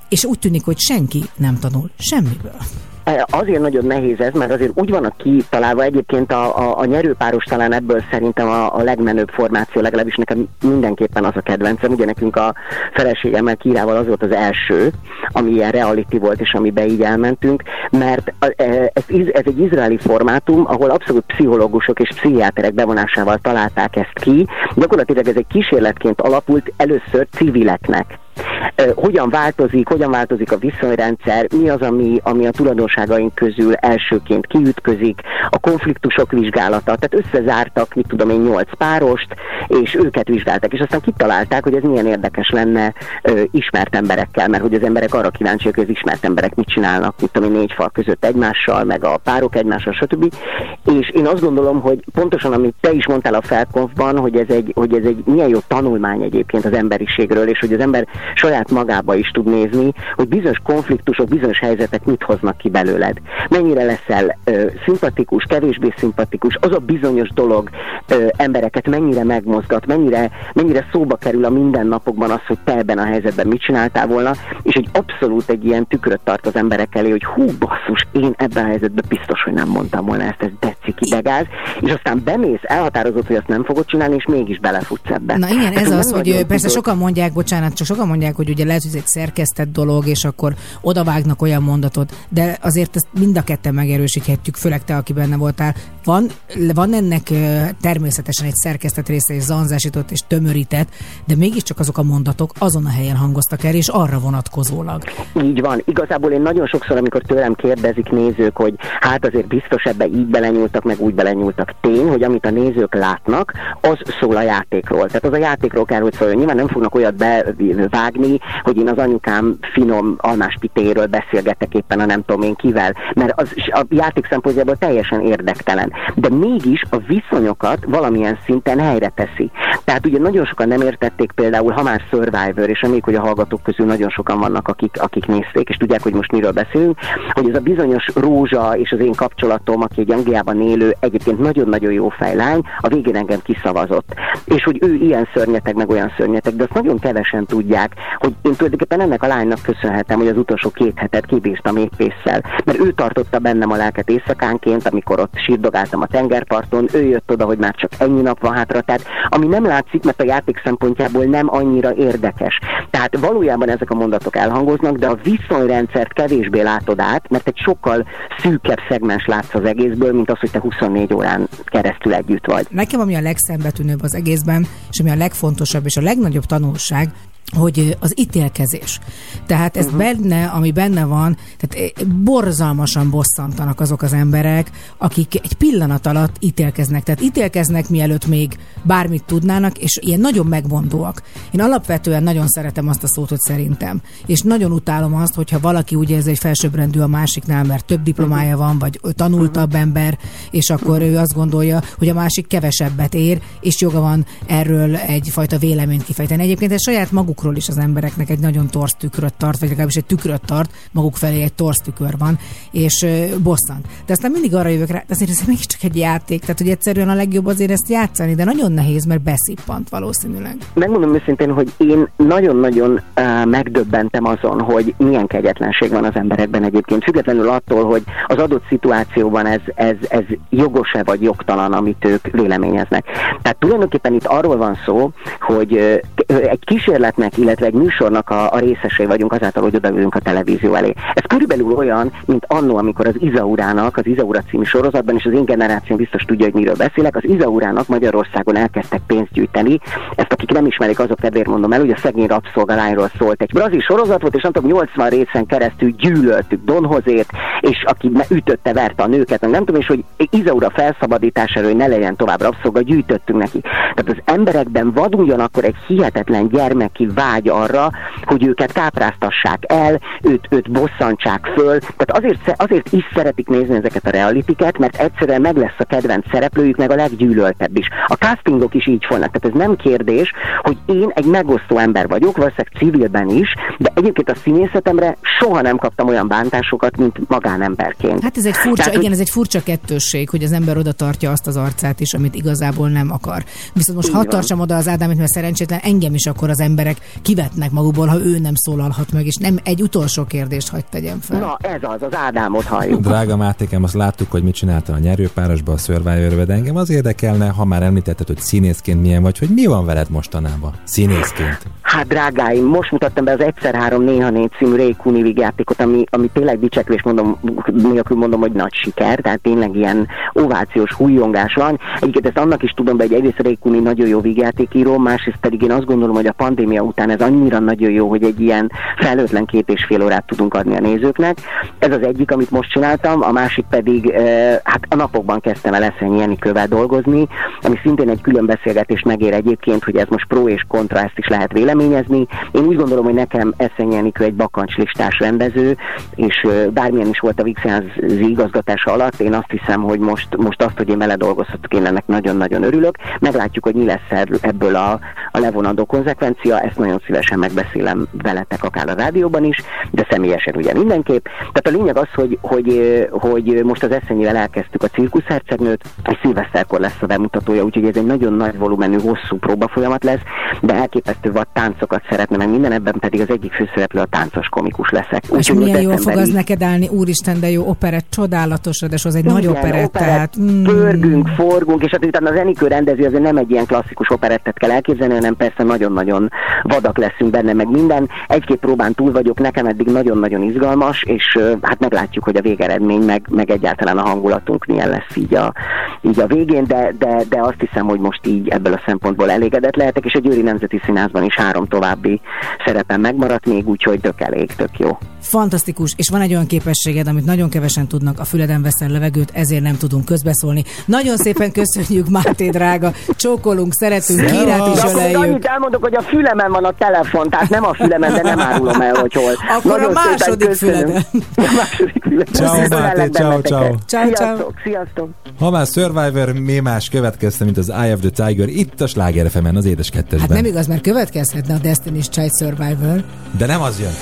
és úgy tűnik, hogy senki nem tanul semmiből. Azért nagyon nehéz ez, mert azért úgy vannak kitalálva egyébként a, a, a nyerőpáros talán ebből szerintem a, a legmenőbb formáció, legalábbis nekem mindenképpen az a kedvencem. Ugye nekünk a feleségemmel Kírával az volt az első, ami ilyen reality volt, és amiben így elmentünk, mert a- e, ez, ez egy izraeli formátum, ahol abszolút pszichológusok és pszichiáterek bevonásával találták ezt ki. Gyakorlatilag ez egy kísérletként alapult először civileknek. Hogyan változik, hogyan változik a viszonyrendszer, mi az, ami, ami a tulajdonságaink közül elsőként kiütközik, a konfliktusok vizsgálata, tehát összezártak, mit tudom én, nyolc párost, és őket vizsgáltak, és aztán kitalálták, hogy ez milyen érdekes lenne ö, ismert emberekkel, mert hogy az emberek arra kíváncsiak, hogy az ismert emberek mit csinálnak, mit tudom én, négy fal között egymással, meg a párok egymással, stb. És én azt gondolom, hogy pontosan, amit te is mondtál a felkonfban, hogy ez egy, hogy ez egy milyen jó tanulmány egyébként az emberiségről, és hogy az ember saját magába is tud nézni, hogy bizonyos konfliktusok, bizonyos helyzetek mit hoznak ki belőled. Mennyire leszel ö, szimpatikus, kevésbé szimpatikus, az a bizonyos dolog ö, embereket mennyire megmozgat, mennyire, mennyire szóba kerül a mindennapokban az, hogy te ebben a helyzetben mit csináltál volna, és egy abszolút egy ilyen tükröt tart az emberek elé, hogy hú, basszus, én ebben a helyzetben biztos, hogy nem mondtam volna ezt, ez tetszik idegáz, és aztán bemész, elhatározod, hogy azt nem fogod csinálni, és mégis belefutsz ebbe. Na igen, ez Nekem az, nem hogy nagyon ö, persze sokan mondják, bocsánat, csak sokan mondják, mondják, hogy ugye lehet, hogy ez egy szerkesztett dolog, és akkor odavágnak olyan mondatot, de azért ezt mind a ketten megerősíthetjük, főleg te, aki benne voltál. Van, van ennek természetesen egy szerkesztett része, és zanzásított és tömörített, de mégiscsak azok a mondatok azon a helyen hangoztak el, és arra vonatkozólag. Így van. Igazából én nagyon sokszor, amikor tőlem kérdezik nézők, hogy hát azért biztos ebbe így belenyúltak, meg úgy belenyúltak. Tény, hogy amit a nézők látnak, az szól a játékról. Tehát az a játékról kell, hogy szóljon. Nyilván nem fognak olyat bevágni, hogy én az anyukám finom almáspitéről beszélgetek éppen a nem tudom én kivel, mert az a játék szempontjából teljesen érdektelen. De mégis a viszonyokat valamilyen szinten helyre teszi. Tehát ugye nagyon sokan nem értették például, ha már Survivor, és reméljük, hogy a hallgatók közül nagyon sokan vannak, akik, akik nézték, és tudják, hogy most miről beszélünk, hogy ez a bizonyos Rózsa és az én kapcsolatom, aki egy Angliában élő, egyébként nagyon-nagyon jó fejlány, a végén engem kiszavazott. És hogy ő ilyen szörnyeteg, meg olyan szörnyeteg, de azt nagyon kevesen tudják, hogy én tulajdonképpen ennek a lánynak köszönhetem, hogy az utolsó két hetet kibírtam épésszel. Mert ő tartotta bennem a lelket éjszakánként, amikor ott sírdogáltam a tengerparton, ő jött oda, hogy már csak ennyi nap van hátra, tehát ami nem látszik, mert a játék szempontjából nem annyira érdekes. Tehát valójában ezek a mondatok elhangoznak, de a viszonyrendszert kevésbé látod át, mert egy sokkal szűkebb szegmens látsz az egészből, mint az, hogy te 24 órán keresztül együtt vagy. Nekem ami a legszembetűnőbb az egészben, és ami a legfontosabb és a legnagyobb tanulság, hogy az ítélkezés. Tehát ez uh-huh. benne, ami benne van, tehát eh, borzalmasan bosszantanak azok az emberek, akik egy pillanat alatt ítélkeznek. Tehát ítélkeznek, mielőtt még bármit tudnának, és ilyen nagyon megmondóak. Én alapvetően nagyon szeretem azt a szót, hogy szerintem. És nagyon utálom azt, hogyha valaki úgy érzi, hogy felsőbbrendű a másiknál, mert több diplomája van, vagy tanultabb ember, és akkor ő azt gondolja, hogy a másik kevesebbet ér, és joga van erről egyfajta véleményt kifejteni. Egyébként ez saját magukról is az embereknek egy nagyon torz tükröt tart, vagy legalábbis egy tükröt tart, maguk felé egy torz tükör van, és bosszant. De aztán mindig arra jövök rá, de azért ez mégiscsak egy játék, tehát hogy egyszerűen a legjobb azért ezt játszani, de nagyon nehéz, mert beszippant valószínűleg. Megmondom őszintén, hogy én nagyon-nagyon uh, megdöbbentem azon, hogy milyen kegyetlenség van az emberekben egyébként, függetlenül attól, hogy az adott szituációban ez, ez, ez jogos-e vagy jogtalan, amit ők véleményeznek. Tehát tulajdonképpen itt arról van szó, hogy uh, egy kísérletnek, illetve egy műsornak a, a részesei vagyunk azáltal, hogy odaülünk a televízió elé. Ez körülbelül olyan, mint annó, amikor az Izaurának, az Izaura című sorozatban, és az én generáció biztos tudja, hogy miről beszélek, az Izaurának Magyarországon elkezdtek pénzt gyűjteni. Ezt akik nem ismerik, azok kedvéért mondom el, hogy a szegény rabszolgalányról szólt. Egy brazil sorozat volt, és nem tudom, 80 részen keresztül gyűlöltük Donhozét, és aki ütötte, verte a nőket, nem tudom, és hogy Izaura felszabadításáról, hogy ne legyen tovább rabszolga, gyűjtöttünk neki. Tehát az emberekben vad ugyanakkor egy hihetetlen gyermeki vágy arra, hogy őket kápráztassák el, őt, őt bosszantsák föl. Tehát azért, azért is szeretik nézni ezeket a realitiket, mert egyszerűen meg lesz a kedvenc szereplőjük, meg a leggyűlöltebb is. A castingok is így folynak. Tehát ez nem kérdés, hogy én egy megosztó ember vagyok, valószínűleg civilben is, de egyébként a színészetemre soha nem kaptam olyan bántásokat, mint magánemberként. Hát ez egy furcsa, Tehát, igen, ez egy furcsa kettősség, hogy az ember oda tartja azt az arcát is, amit igazából nem akar. Viszont most hadd tartsam oda az Ádámit, mert szerencsétlen engem is akkor az emberek kivetnek magukból, ha ő nem szólalhat meg, és nem egy utolsó kérdést hagyd tegyem fel. Na ez az, az Ádámot halljuk. Drága Mátékem, azt láttuk, hogy mit csinálta a nyerőpárosba, a survivor de engem az érdekelne, ha már említetted, hogy színészként milyen vagy, hogy mi van veled mostanában? Színészként. Hát drágáim, most mutattam be az egyszer három néha négy című Ray játékot, ami, ami tényleg dicsekvés mondom, nélkül mondom, hogy nagy siker, tehát tényleg ilyen ovációs hújongás van. Egyiket ezt annak is tudom be, hogy egyrészt Ray nagyon jó vígjátékíró, másrészt pedig én azt gondolom, hogy a pandémia után ez annyira nagyon jó, hogy egy ilyen felőtlen két és fél órát tudunk adni a nézőknek. Ez az egyik, amit most csináltam, a másik pedig, eh, hát a napokban kezdtem el Eszenyi Enikővel dolgozni, ami szintén egy külön beszélgetést megér egyébként, hogy ez most pro és kontra, ezt is lehet véleményezni. Én úgy gondolom, hogy nekem Eszenyi Enikő egy bakancslistás rendező, és eh, bármilyen is volt a Vixenházi igazgatása alatt, én azt hiszem, hogy most, most azt, hogy én vele dolgozhatok, én ennek nagyon-nagyon örülök. Meglátjuk, hogy mi lesz ebből a, a levonandó konzekvencia, ezt nagyon szívesen megbeszélem veletek akár a rádióban is, de személyesen ugye mindenképp. Tehát a lényeg az, hogy, hogy, eh, hogy most az Eszenyivel elkezdtük a cirkuszhercegnőt, és szilveszterkor lesz a bemutatója, úgyhogy ez egy nagyon nagy volumenű, hosszú próbafolyamat lesz, de elképesztő vad táncokat szeretne, meg minden ebben pedig az egyik főszereplő a táncos komikus leszek. És Úgyhogy milyen jól fog az neked állni, úristen, de jó operett, csodálatos, de az egy nagy Igen, operett, operett, tehát... Mm, Pörgünk, forgunk, és hát utána az Enikő rendező azért nem egy ilyen klasszikus operettet kell elképzelni, hanem persze nagyon-nagyon vadak leszünk benne, meg minden. Egy-két próbán túl vagyok, nekem eddig nagyon-nagyon izgalmas, és hát meglátjuk, hogy a végeredmény, meg, meg egyáltalán a hangulatunk milyen lesz így a, így a végén, de, de, de azt hiszem, hogy most így ebből a szempontból elégedett lehetek, és a Győri Nemzeti Színházban is három további szerepem megmaradt még, úgyhogy tök elég, tök jó. Fantasztikus, és van egy olyan képességed, amit nagyon kevesen tudnak, a füleden veszel levegőt, ezért nem tudunk közbeszólni. Nagyon szépen köszönjük, Máté drága, csókolunk, szeretünk, kírát is öleljük. annyit elmondok, hogy a fülemen van a telefon, tehát nem a fülemen, de nem árulom el, hogy hol. Akkor a Nagyon szépen második füleden. *laughs* A második füleden. Ciao, Máté, ciao, ciao. Ciao, ciao. Sziasztok. Ha már Survivor, mi más következte, mint az Eye of the Tiger itt a Sláger FM-en, az édes kettesben. Hát nem igaz, mert következhetne a Destiny's Child Survivor. De nem az jön.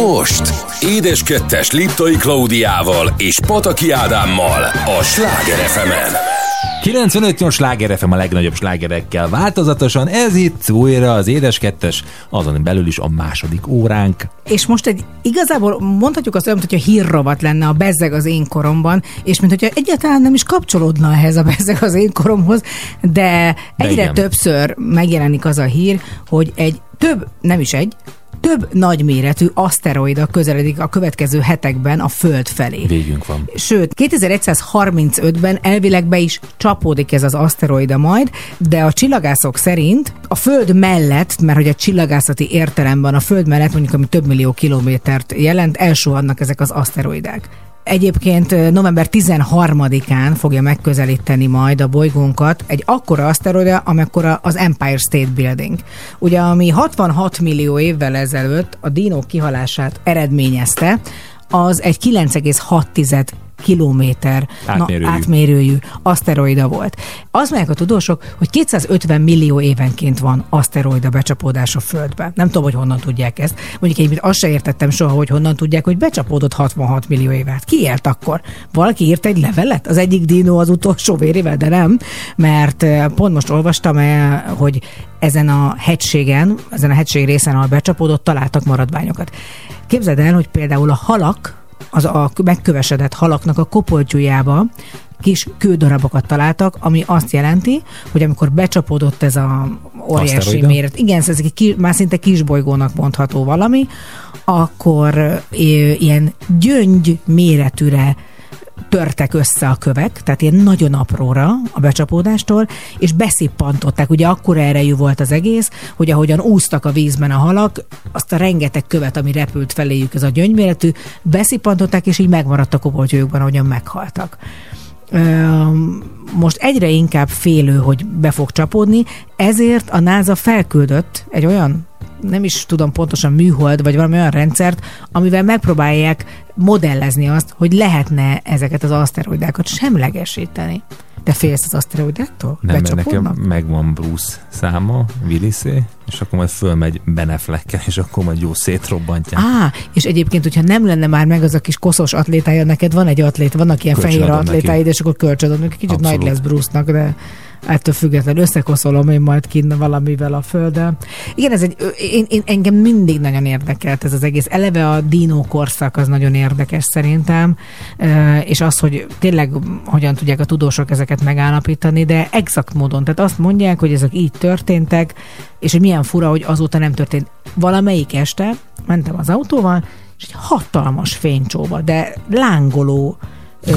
Most Édes Kettes Liptai Klaudiával és Pataki Ádámmal a Sláger fm 95 sláger FM a legnagyobb slágerekkel változatosan, ez itt újra az édes kettes, azon belül is a második óránk. És most egy igazából mondhatjuk azt olyan, hogyha hírrovat lenne a bezzeg az én koromban, és mint hogyha egyáltalán nem is kapcsolódna ehhez a bezzeg az én koromhoz, de egyre igen. többször megjelenik az a hír, hogy egy több, nem is egy, több nagyméretű aszteroida közeledik a következő hetekben a Föld felé. Végünk van. Sőt, 2135-ben elvileg be is csapódik ez az aszteroida majd, de a csillagászok szerint a Föld mellett, mert hogy a csillagászati értelemben a Föld mellett mondjuk, ami több millió kilométert jelent, elsuhannak ezek az aszteroidák. Egyébként november 13-án fogja megközelíteni majd a bolygónkat egy akkora aszteroida, amekkora az Empire State Building. Ugye, ami 66 millió évvel ezelőtt a dinók kihalását eredményezte, az egy 9,6 kilométer Átmérőjű. Na, átmérőjű aszteroida volt. Azt mondják a tudósok, hogy 250 millió évenként van aszteroida becsapódás a Földbe. Nem tudom, hogy honnan tudják ezt. Mondjuk én azt se értettem soha, hogy honnan tudják, hogy becsapódott 66 millió évet. Ki élt akkor? Valaki írt egy levelet? Az egyik dinó az utolsó vérével, de nem, mert eh, pont most olvastam, eh, hogy ezen a hegységen, ezen a hegység részen, ahol becsapódott, találtak maradványokat. Képzeld el, hogy például a halak, az a megkövesedett halaknak a kopoltyújába kis kődarabokat találtak, ami azt jelenti, hogy amikor becsapódott ez a óriási Aszteroida? méret, igen, ez egy ki, már szinte kisbolygónak mondható valami, akkor ilyen gyöngy méretűre törtek össze a kövek, tehát ilyen nagyon apróra a becsapódástól, és beszippantották. Ugye akkora erejű volt az egész, hogy ahogyan úsztak a vízben a halak, azt a rengeteg követ, ami repült feléjük, ez a gyöngyméretű, beszippantották, és így megmaradt a kopoltyújukban, ahogyan meghaltak. Most egyre inkább félő, hogy be fog csapódni, ezért a NASA felküldött egy olyan nem is tudom pontosan műhold, vagy valami olyan rendszert, amivel megpróbálják modellezni azt, hogy lehetne ezeket az aszteroidákat semlegesíteni. Te félsz az aszteroidáktól? Nem, mert nekem megvan Bruce száma, Willisé, és akkor majd fölmegy Ben Affleckkel, és akkor majd jó szétrobbantják. Á, és egyébként, hogyha nem lenne már meg az a kis koszos atlétája, neked van egy atlét, vannak ilyen fehér Kölcsönadom neki. atlétáid, és akkor kölcsönadom, kicsit Abszolút. nagy lesz Bruce-nak, de ettől függetlenül összekoszolom én majd kinn valamivel a földön. Igen, ez egy, én, én, engem mindig nagyon érdekelt ez az egész. Eleve a dino korszak az nagyon érdekes szerintem, és az, hogy tényleg hogyan tudják a tudósok ezeket megállapítani, de exakt módon. Tehát azt mondják, hogy ezek így történtek, és hogy milyen fura, hogy azóta nem történt. Valamelyik este mentem az autóval, és egy hatalmas fénycsóba, de lángoló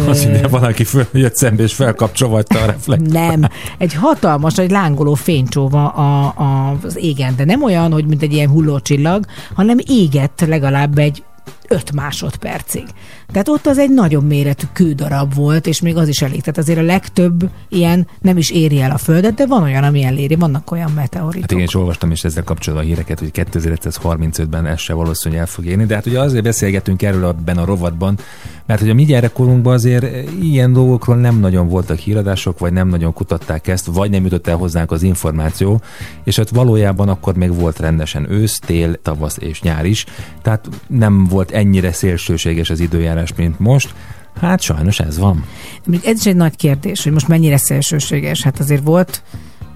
Azt mondja, valaki följött szembe, és felkapcsolvatta a reflekt. nem, egy hatalmas, egy lángoló fénycsóva a, a, az égen, de nem olyan, hogy mint egy ilyen hullócsillag, hanem égett legalább egy 5 másodpercig. Tehát ott az egy nagyobb méretű kődarab volt, és még az is elég. Tehát azért a legtöbb ilyen nem is éri el a Földet, de van olyan, ami eléri, vannak olyan meteoritok. Hát igen, és olvastam is ezzel kapcsolatban a híreket, hogy 2135-ben ez se valószínű el fog érni, de hát ugye azért beszélgetünk erről ebben a rovatban, mert hogy a mi gyerekkorunkban azért ilyen dolgokról nem nagyon voltak híradások, vagy nem nagyon kutatták ezt, vagy nem jutott el hozzánk az információ, és ott valójában akkor még volt rendesen ősz, tél, tavasz és nyár is, tehát nem volt ennyire szélsőséges az időjárás, mint most. Hát sajnos ez van. Ez is egy nagy kérdés, hogy most mennyire szélsőséges. Hát azért volt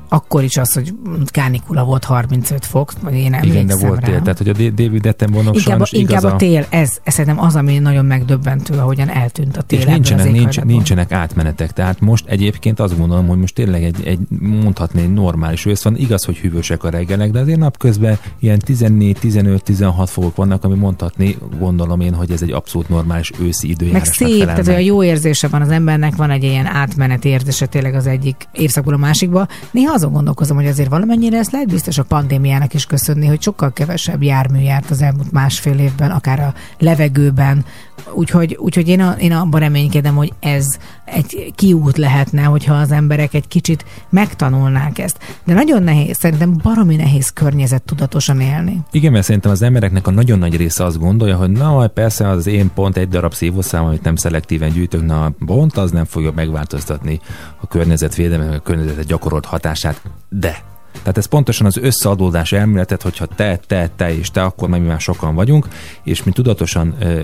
akkor is az, hogy kánikula volt 35 fok, vagy én emlékszem Igen, de volt rá. tél, tehát hogy a David Attenborough Inkább, sajnos inkább a tél, ez, ez szerintem az, ami nagyon megdöbbentő, ahogyan eltűnt a tél és nincsenek, nincs, nincsenek átmenetek. Tehát most egyébként azt gondolom, hogy most tényleg egy, egy mondhatni egy normális ősz van. Igaz, hogy hűvösek a reggelek, de azért napközben ilyen 14-15-16 fokok vannak, ami mondhatni, gondolom én, hogy ez egy abszolút normális őszi Meg időjárásnak szép, felel tehát meg. olyan jó érzése van az embernek, van egy ilyen átmeneti érzése tényleg az egyik évszakból a másikba. Néha azon gondolkozom, hogy azért valamennyire ezt lehet biztos a pandémiának is köszönni, hogy sokkal kevesebb jármű járt az elmúlt másfél évben, akár a levegőben. Úgyhogy, úgyhogy én, a, én abban reménykedem, hogy ez egy kiút lehetne, hogyha az emberek egy kicsit megtanulnák ezt. De nagyon nehéz, szerintem baromi nehéz környezet tudatosan élni. Igen, mert szerintem az embereknek a nagyon nagy része azt gondolja, hogy na, majd persze az én pont egy darab szívószám, amit nem szelektíven gyűjtök, na, pont az nem fogja megváltoztatni a környezetvédelmi, a környezetre gyakorolt hatását, de. Tehát ez pontosan az összeadódás elméletet, hogyha te, te, te és te, akkor mi már sokan vagyunk, és mi tudatosan ö,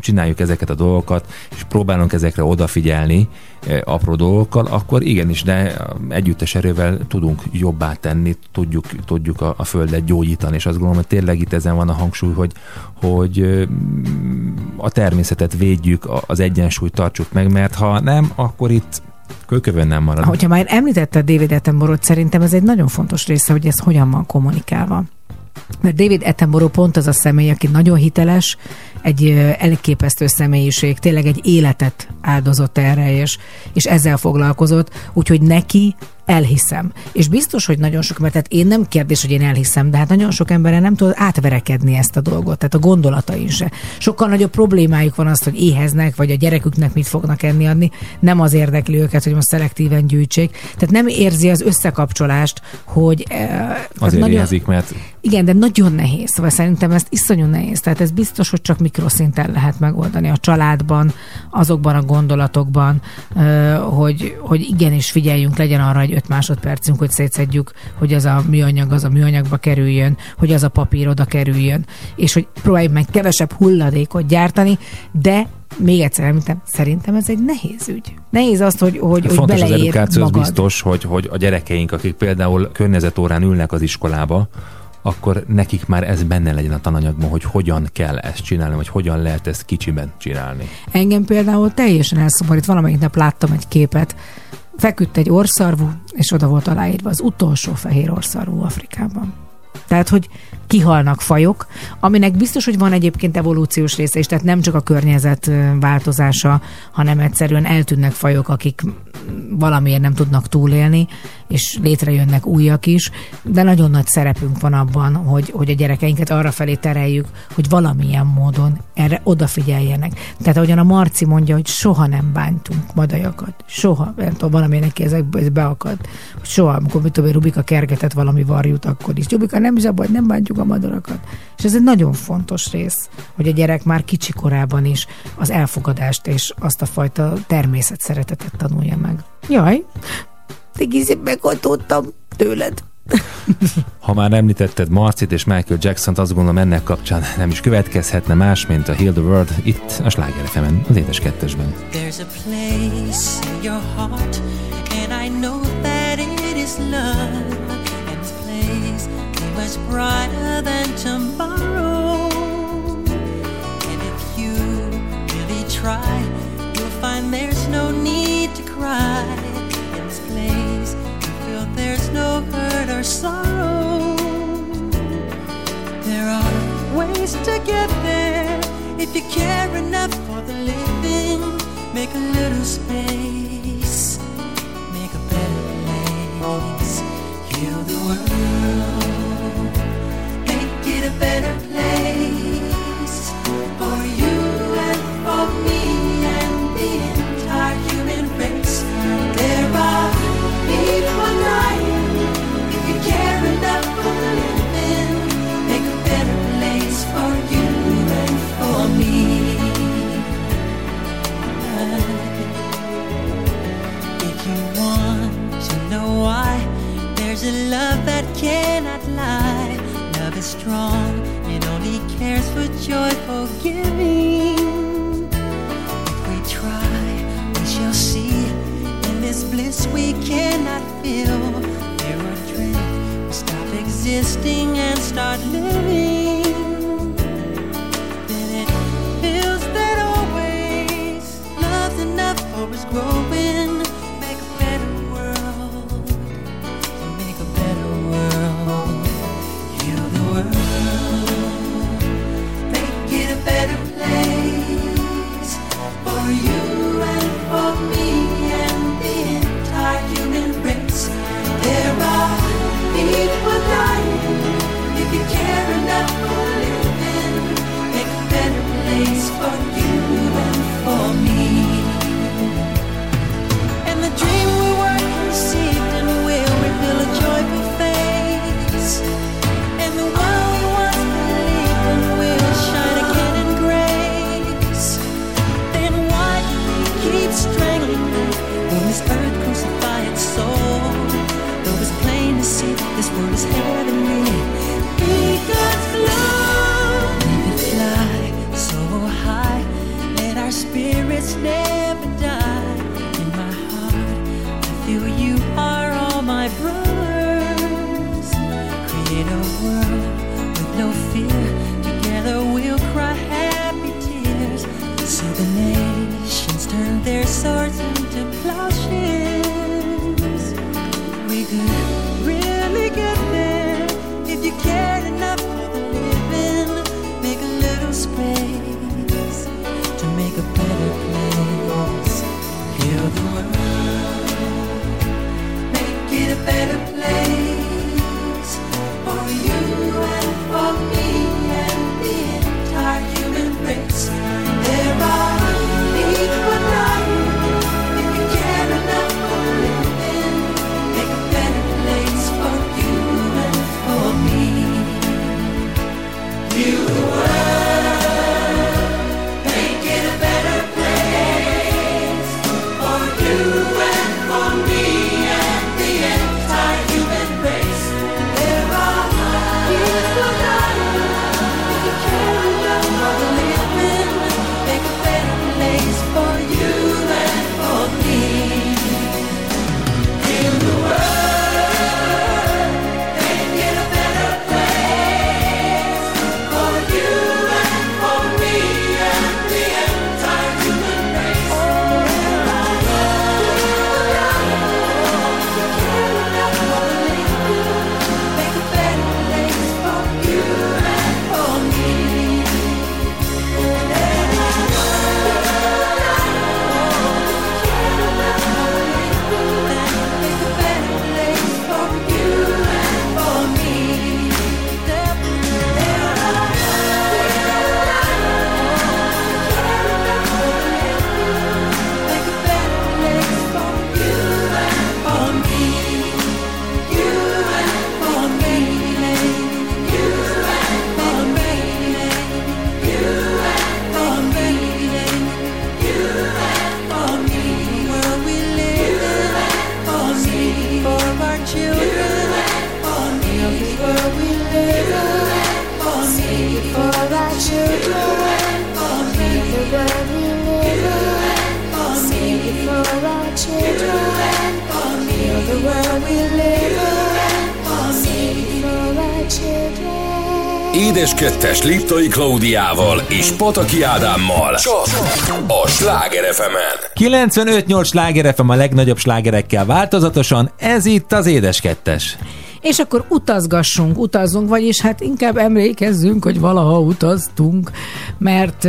csináljuk ezeket a dolgokat, és próbálunk ezekre odafigyelni ö, apró dolgokkal, akkor igenis, de együttes erővel tudunk jobbá tenni, tudjuk, tudjuk a, a Földet gyógyítani, és azt gondolom, hogy tényleg itt ezen van a hangsúly, hogy, hogy ö, a természetet védjük, az egyensúlyt tartsuk meg, mert ha nem, akkor itt kölkövön nem marad. Hogyha már említette David Attenborough, szerintem ez egy nagyon fontos része, hogy ez hogyan van kommunikálva. Mert David Attenborough pont az a személy, aki nagyon hiteles, egy elképesztő személyiség, tényleg egy életet áldozott erre, és, és ezzel foglalkozott, úgyhogy neki elhiszem. És biztos, hogy nagyon sok, mert tehát én nem kérdés, hogy én elhiszem, de hát nagyon sok emberen nem tud átverekedni ezt a dolgot, tehát a gondolatai se. Sokkal nagyobb problémájuk van az, hogy éheznek, vagy a gyereküknek mit fognak enni adni. Nem az érdekli őket, hogy most szelektíven gyűjtsék. Tehát nem érzi az összekapcsolást, hogy eh, Azért éhezik, mert igen, de nagyon nehéz. Szóval szerintem ezt iszonyú nehéz. Tehát ez biztos, hogy csak mikroszinten lehet megoldani a családban, azokban a gondolatokban, hogy, hogy igenis figyeljünk, legyen arra egy öt másodpercünk, hogy szétszedjük, hogy az a műanyag az a műanyagba kerüljön, hogy az a papír oda kerüljön, és hogy próbáljuk meg kevesebb hulladékot gyártani, de még egyszer említem, szerintem ez egy nehéz ügy. Nehéz azt, hogy, hogy, hogy Fontos az beleér edukáció, az magad. biztos, hogy, hogy a gyerekeink, akik például környezetórán ülnek az iskolába, akkor nekik már ez benne legyen a tananyagban, hogy hogyan kell ezt csinálni, vagy hogyan lehet ezt kicsiben csinálni. Engem például teljesen elszomorít, valamelyik nap láttam egy képet, feküdt egy orszarvú, és oda volt aláírva az utolsó fehér orszarvú Afrikában. Tehát, hogy kihalnak fajok, aminek biztos, hogy van egyébként evolúciós része is, tehát nem csak a környezet változása, hanem egyszerűen eltűnnek fajok, akik valamiért nem tudnak túlélni, és létrejönnek újak is, de nagyon nagy szerepünk van abban, hogy, hogy a gyerekeinket arra felé tereljük, hogy valamilyen módon erre odafigyeljenek. Tehát ahogyan a Marci mondja, hogy soha nem bántunk madajakat. Soha. Nem tudom, valami neki ezekbe ez beakad. Soha, amikor mit tudom, Rubika kergetett valami varjút, akkor is. Rubika nem baj, nem bántjuk a madarakat. És ez egy nagyon fontos rész, hogy a gyerek már kicsi korában is az elfogadást és azt a fajta természet szeretetet tanulja meg. Jaj, egész megoldottam tőled. Ha már említetted Marcit és Michael Jackson-t, azt gondolom ennek kapcsán nem is következhetne más, mint a Heal the World itt a Sláger FM-en, az édes kettesben. There's a place in your heart, get there if you care enough for the living. Make a little space, there's a love Liptai Klaudiával és Pataki Ádámmal. Csak a Sláger fm 95-8 sláger FM a legnagyobb slágerekkel változatosan, ez itt az Édes Kettes. És akkor utazgassunk, utazzunk, vagyis hát inkább emlékezzünk, hogy valaha utaztunk, mert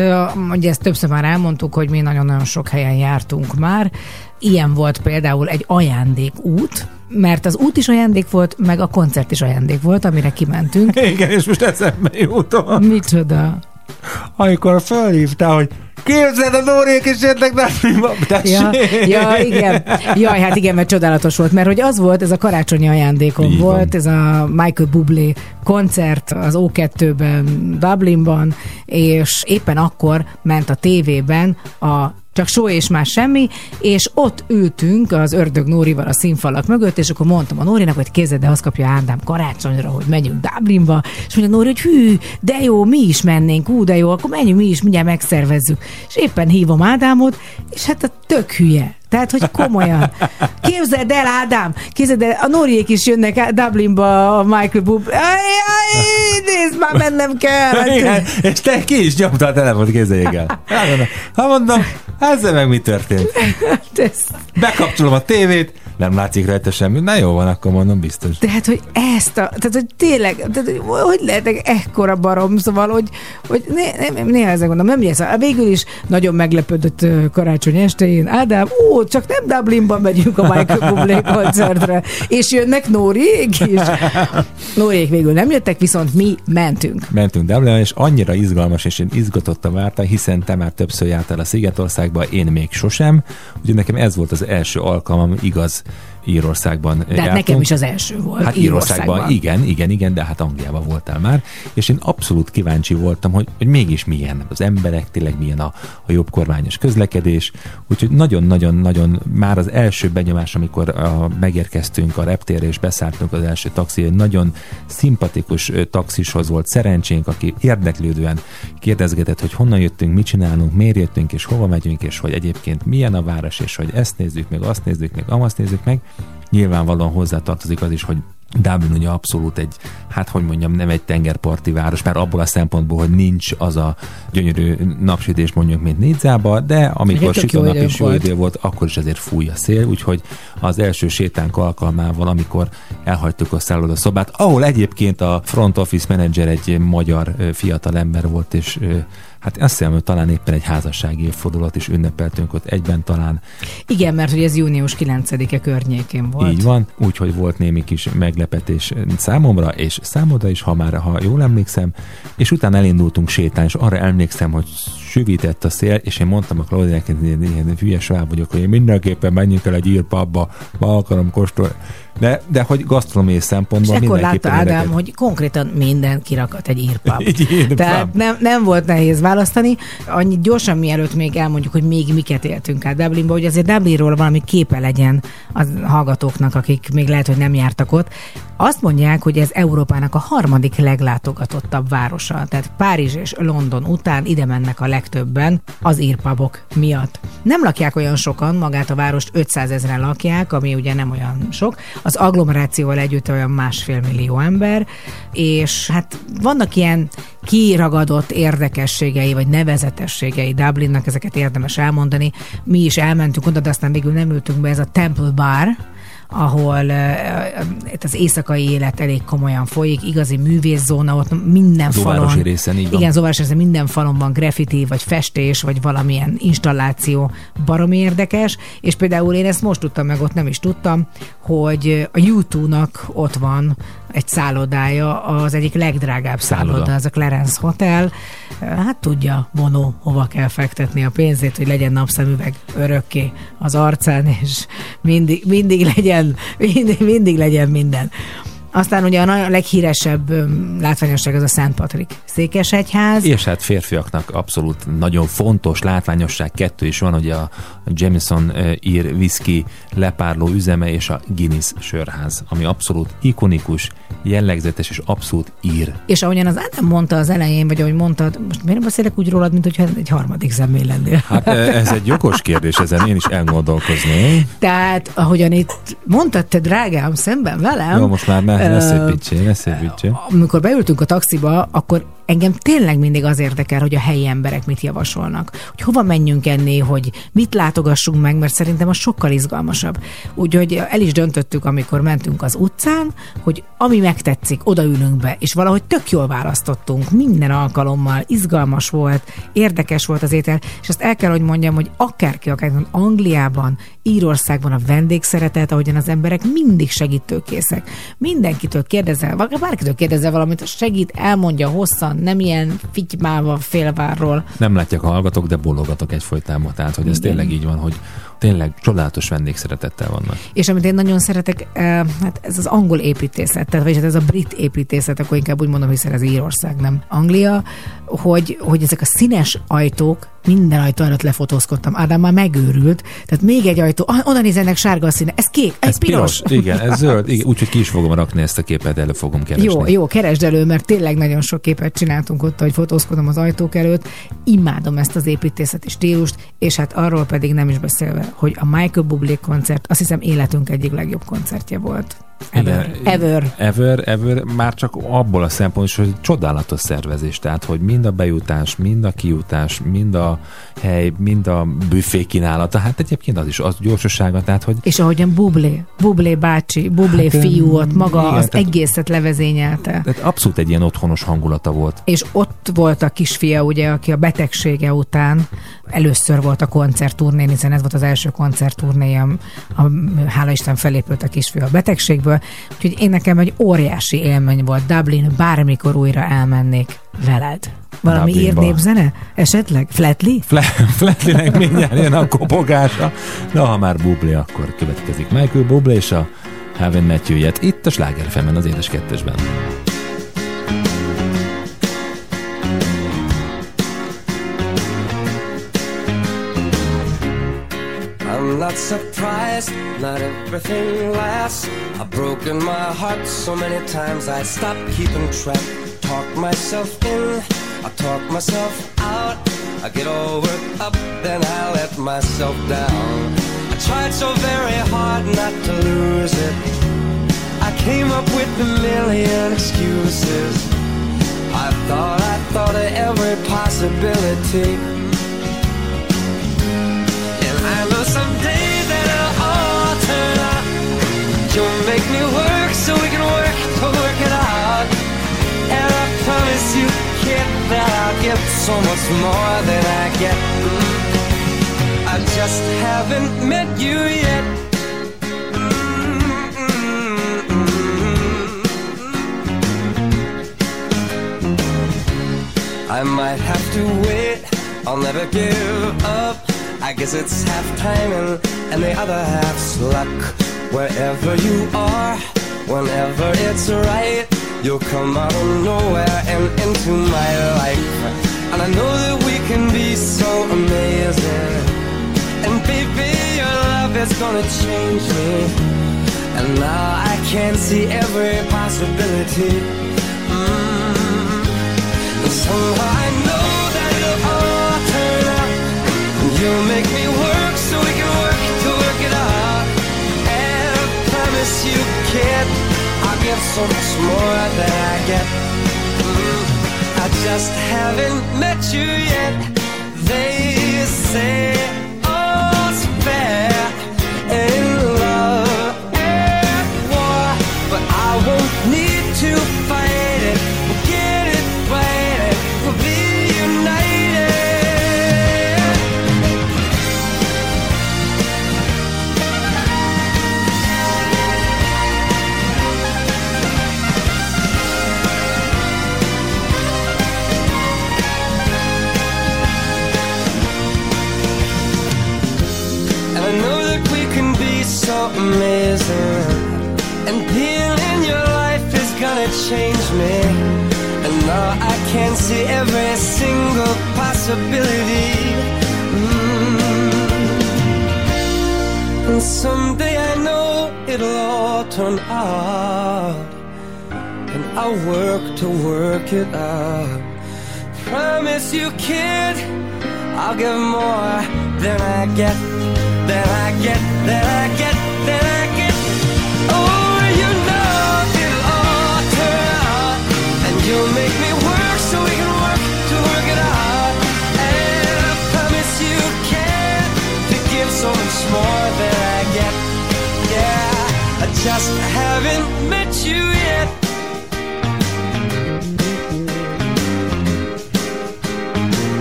ugye ezt többször már elmondtuk, hogy mi nagyon-nagyon sok helyen jártunk már. Ilyen volt például egy ajándékút, mert az út is ajándék volt, meg a koncert is ajándék volt, amire kimentünk. *laughs* Igen, és most eszembe jutott. Micsoda? Amikor felhívtál, hogy képzeld a Nórék is jöttek. Ja, ja, igen. Jaj, hát igen, mert csodálatos volt, mert hogy az volt, ez a karácsonyi ajándékom Így van. volt, ez a Michael Bublé koncert az O2-ben, Dublinban, és éppen akkor ment a tévében a csak só és más semmi, és ott ültünk az ördög Nórival a színfalak mögött, és akkor mondtam a Nórinak, hogy kézed, de azt kapja Ádám karácsonyra, hogy megyünk Dublinba, és mondja Nóri, hogy hű, de jó, mi is mennénk, ú, de jó, akkor menjünk mi is, mindjárt megszervezzük. És éppen hívom Ádámot, és hát a tök hülye. Tehát, hogy komolyan. Képzeld el, Ádám, képzeld el, a Nóriék is jönnek Dublinba a Michael Bub. Aj, aj, nézd, már mennem kell. Hát, Igen, és te ki is nyomtad a telefont, képzeljék el. Hát mondom, ezzel meg mi történt? ez, Bekapcsolom a tévét, nem látszik rajta semmi. Na jó van, akkor mondom, biztos. Tehát, hogy ezt a, tehát, hogy tényleg, tehát, hogy, hogy lehetek ekkora barom, szóval, hogy, hogy né, né, néha ezzel gondolom, nem lesz. Végül is nagyon meglepődött karácsony estején. Ádám, ó, csak nem Dublinban megyünk a Michael Bublé koncertre, és jönnek Nóriék is. Nóriék végül nem jöttek, viszont mi mentünk. Mentünk Dublinba, és annyira izgalmas, és én izgatottan vártam, hiszen te már többször jártál a Szigetországba, én még sosem. Úgyhogy nekem ez volt az első alkalmam, igaz, Írországban De hát nekem is az első volt. Hát Írországban, igen, igen, igen, de hát Angliában voltál már, és én abszolút kíváncsi voltam, hogy, hogy mégis milyen az emberek, tényleg milyen a, a jobb kormányos közlekedés, úgyhogy nagyon-nagyon-nagyon már az első benyomás, amikor a, megérkeztünk a reptérre és beszálltunk az első taxi, egy nagyon szimpatikus taxishoz volt szerencsénk, aki érdeklődően kérdezgetett, hogy honnan jöttünk, mit csinálunk, miért jöttünk, és hova megyünk, és hogy egyébként milyen a város, és hogy ezt nézzük meg, azt nézzük meg, amazt nézzük meg. Nyilvánvalóan hozzátartozik az is, hogy Dublin ugye abszolút egy, hát hogy mondjam, nem egy tengerparti város, mert abból a szempontból, hogy nincs az a gyönyörű napsütés mondjuk, mint Nidzába, de amikor Igen, tök süt a jó nap időnk és jó idő volt, akkor is azért fúj a szél, úgyhogy az első sétánk alkalmával, amikor elhagytuk a szállodaszobát, ahol egyébként a front office menedzser egy magyar ö, fiatal ember volt, és hát azt hiszem, hogy talán éppen egy házassági évfordulat is ünnepeltünk ott egyben talán. Igen, mert hogy ez június 9-e környékén volt. Így van, úgyhogy volt némi kis meglepetés számomra, és számodra is, ha már, ha jól emlékszem, és utána elindultunk sétálni, és arra emlékszem, hogy süvített a szél, és én mondtam a Klaudiának, hogy én ilyen hülye sváb vagyok, hogy én mindenképpen menjünk el egy írpabba, be akarom kóstolni. De, de hogy gasztronómiai És szempontból látta mindenképpen Ádám, érdekelt. hogy konkrétan minden kirakat egy írpap. Tehát nem, nem volt nehéz választani. Annyit gyorsan mielőtt még elmondjuk, hogy még miket éltünk át Dublinba, hogy azért Dublinról valami képe legyen a hallgatóknak, akik még lehet, hogy nem jártak ott. Azt mondják, hogy ez Európának a harmadik leglátogatottabb városa. Tehát Párizs és London után ide mennek a legtöbben az írpabok miatt. Nem lakják olyan sokan, magát a várost 500 ezeren lakják, ami ugye nem olyan sok. Az agglomerációval együtt olyan másfél millió ember, és hát vannak ilyen kiragadott érdekességei, vagy nevezetességei Dublinnak, ezeket érdemes elmondani. Mi is elmentünk oda, de aztán végül nem ültünk be, ez a Temple Bar, ahol az éjszakai élet elég komolyan folyik, igazi művészóna, ott minden falon. részen, így van. Igen, Zóvárosi részen minden falon van graffiti, vagy festés, vagy valamilyen installáció baromi érdekes, és például én ezt most tudtam meg, ott nem is tudtam, hogy a YouTube-nak ott van egy szállodája, az egyik legdrágább szálloda, Szálloda. az a Clarence Hotel. Hát tudja Bono, hova kell fektetni a pénzét, hogy legyen napszemüveg örökké az arcán, és mindig, mindig legyen, *laughs* mindig, mindig legyen minden. Aztán ugye a leghíresebb látványosság az a Szent Patrik székesegyház. És hát férfiaknak abszolút nagyon fontos látványosság kettő is van, ugye a Jameson ír whisky lepárló üzeme és a Guinness sörház, ami abszolút ikonikus, jellegzetes és abszolút ír. És ahogyan az Ádám mondta az elején, vagy ahogy mondtad, most miért beszélek úgy rólad, mint hogyha egy harmadik személy lennél? Hát ez egy jogos kérdés, ezen én is elgondolkoznék. Tehát, ahogyan itt mondtad te, drágám, szemben velem, Jó, most már ne. Ne szépítsél, ne szépítsél. amikor beültünk a taxiba, akkor engem tényleg mindig az érdekel, hogy a helyi emberek mit javasolnak. Hogy hova menjünk enni, hogy mit látogassunk meg, mert szerintem az sokkal izgalmasabb. Úgyhogy el is döntöttük, amikor mentünk az utcán, hogy ami megtetszik, odaülünk be, és valahogy tök jól választottunk minden alkalommal, izgalmas volt, érdekes volt az étel, és azt el kell, hogy mondjam, hogy akárki, akár Angliában, Írországban a vendégszeretet, ahogyan az emberek mindig segítőkészek. Mindenkitől kérdezel, bárkitől kérdezel valamit, segít, elmondja hosszan, nem ilyen fitymálva félvárról. Nem látják a hallgatók, de bologatok egyfolytában. Tehát, hogy ez Igen. tényleg így van, hogy tényleg csodálatos vendégszeretettel vannak. És amit én nagyon szeretek, eh, hát ez az angol építészet, tehát, vagy hát ez a brit építészet, akkor inkább úgy mondom, hiszen ez Írország, nem Anglia, hogy, hogy ezek a színes ajtók, minden ajtó előtt lefotózkodtam. Ádám már megőrült, tehát még egy ajtó, ah, oda nézzenek sárga a színe, ez kék, ez, Ez piros. Igen, ez zöld. *laughs* Igen, úgyhogy ki is fogom rakni ezt a képet, elő fogom keresni. Jó, jó, keresd elő, mert tényleg nagyon sok képet csináltunk ott, hogy fotózkodom az ajtók előtt. Imádom ezt az építészeti stílust, és hát arról pedig nem is beszélve, hogy a Michael Bublé koncert, azt hiszem életünk egyik legjobb koncertje volt. Ever. Igen. Ever. Ever, ever, már csak abból a szempontból, is, hogy csodálatos szervezés, tehát, hogy mind a bejutás, mind a kijutás, mind a hely, mind a büfé kínálata, hát egyébként az is, az gyorsasága, tehát, hogy És ahogyan Bublé, Bublé bácsi, Bublé Hát, fiú ott maga igen, az tehát- egészet levezényelte. tehát abszolút egy ilyen otthonos hangulata volt. És ott volt a kisfia, ugye, aki a betegsége után először volt a koncertturnén, hiszen ez volt az első koncertturnéja, a, hála Isten felépült a kisfiú a betegségből, úgyhogy én nekem egy óriási élmény volt Dublin, bármikor újra elmennék veled. Valami ír népzene? Esetleg? Flatly? *laughs* Fletlinek mindjárt jön a kopogása. Na, ha már Bublé, akkor következik Michael Bublé és a You Yet. Itt a Sláger az édes kettesben. I'm not surprised, not everything lasts. I've broken my heart so many times I stopped keeping track. Talk myself in, I talk myself out. I get all worked up, then I let myself down. I tried so very hard not to lose it. I came up with a million excuses. I thought I thought of every possibility. Someday that it'll all turn out. You'll make me work so we can work to work it out. And I promise you, kid, that I'll give so much more than I get. Mm. I just haven't met you yet. I might have to wait, I'll never give up. I guess it's half timing and the other half's luck. Wherever you are, whenever it's right, you'll come out of nowhere and into my life. And I know that we can be so amazing. And baby, your love is gonna change me. And now I can see every possibility. Mm. Somehow I know so we can work to work it up I promise you kid I'll get so much more than I get. Mm. I just haven't met you yet. They say all's fair can see every single possibility. Mm. And someday I know it'll all turn out, and I'll work to work it out. Promise you, kid, I'll give more than I get, than I get, than I get, than I get. Oh, you know it'll all turn out, and you'll make me. more than I get. Yeah, I just haven't met you yet.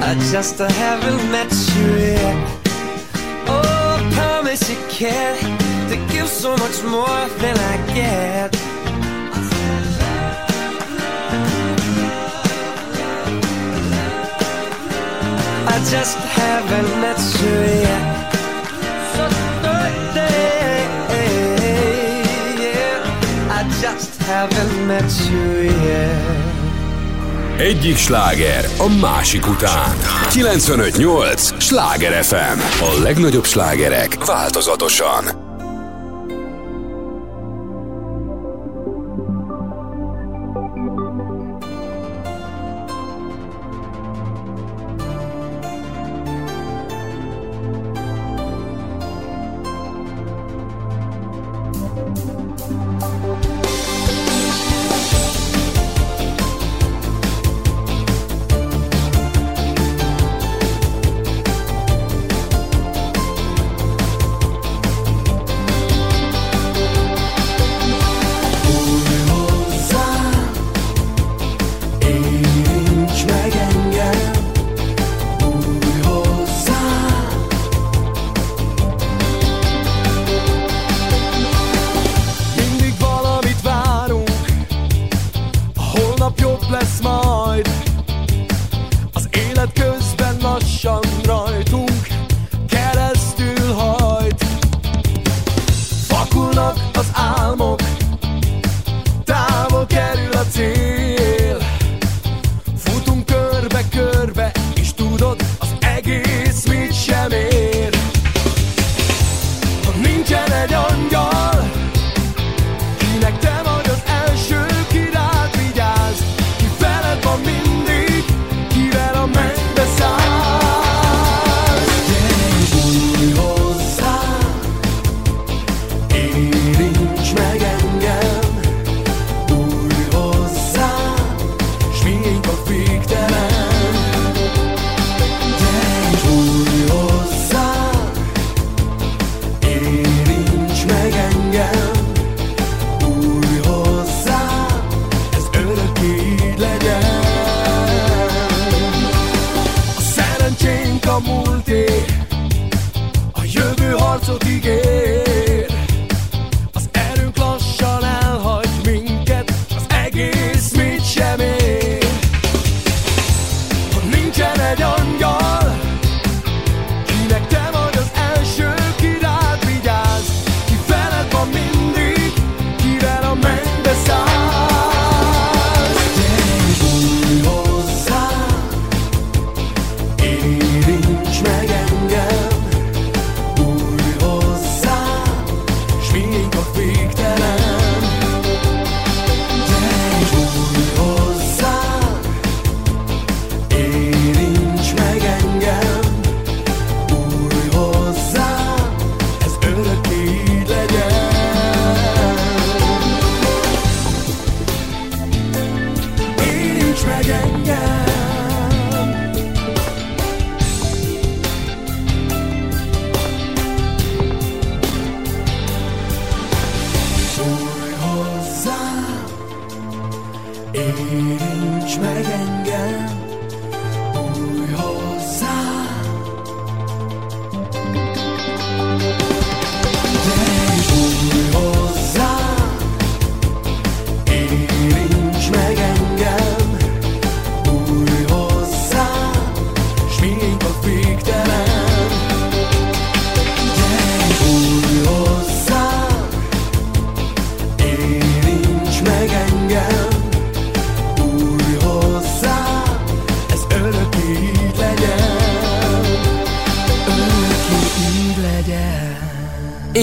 I just haven't met you yet. Oh, I promise you can't. To give so much more than I get. I just haven't met you yet. Egyik sláger a másik után. 95.8. Sláger FM. A legnagyobb slágerek változatosan.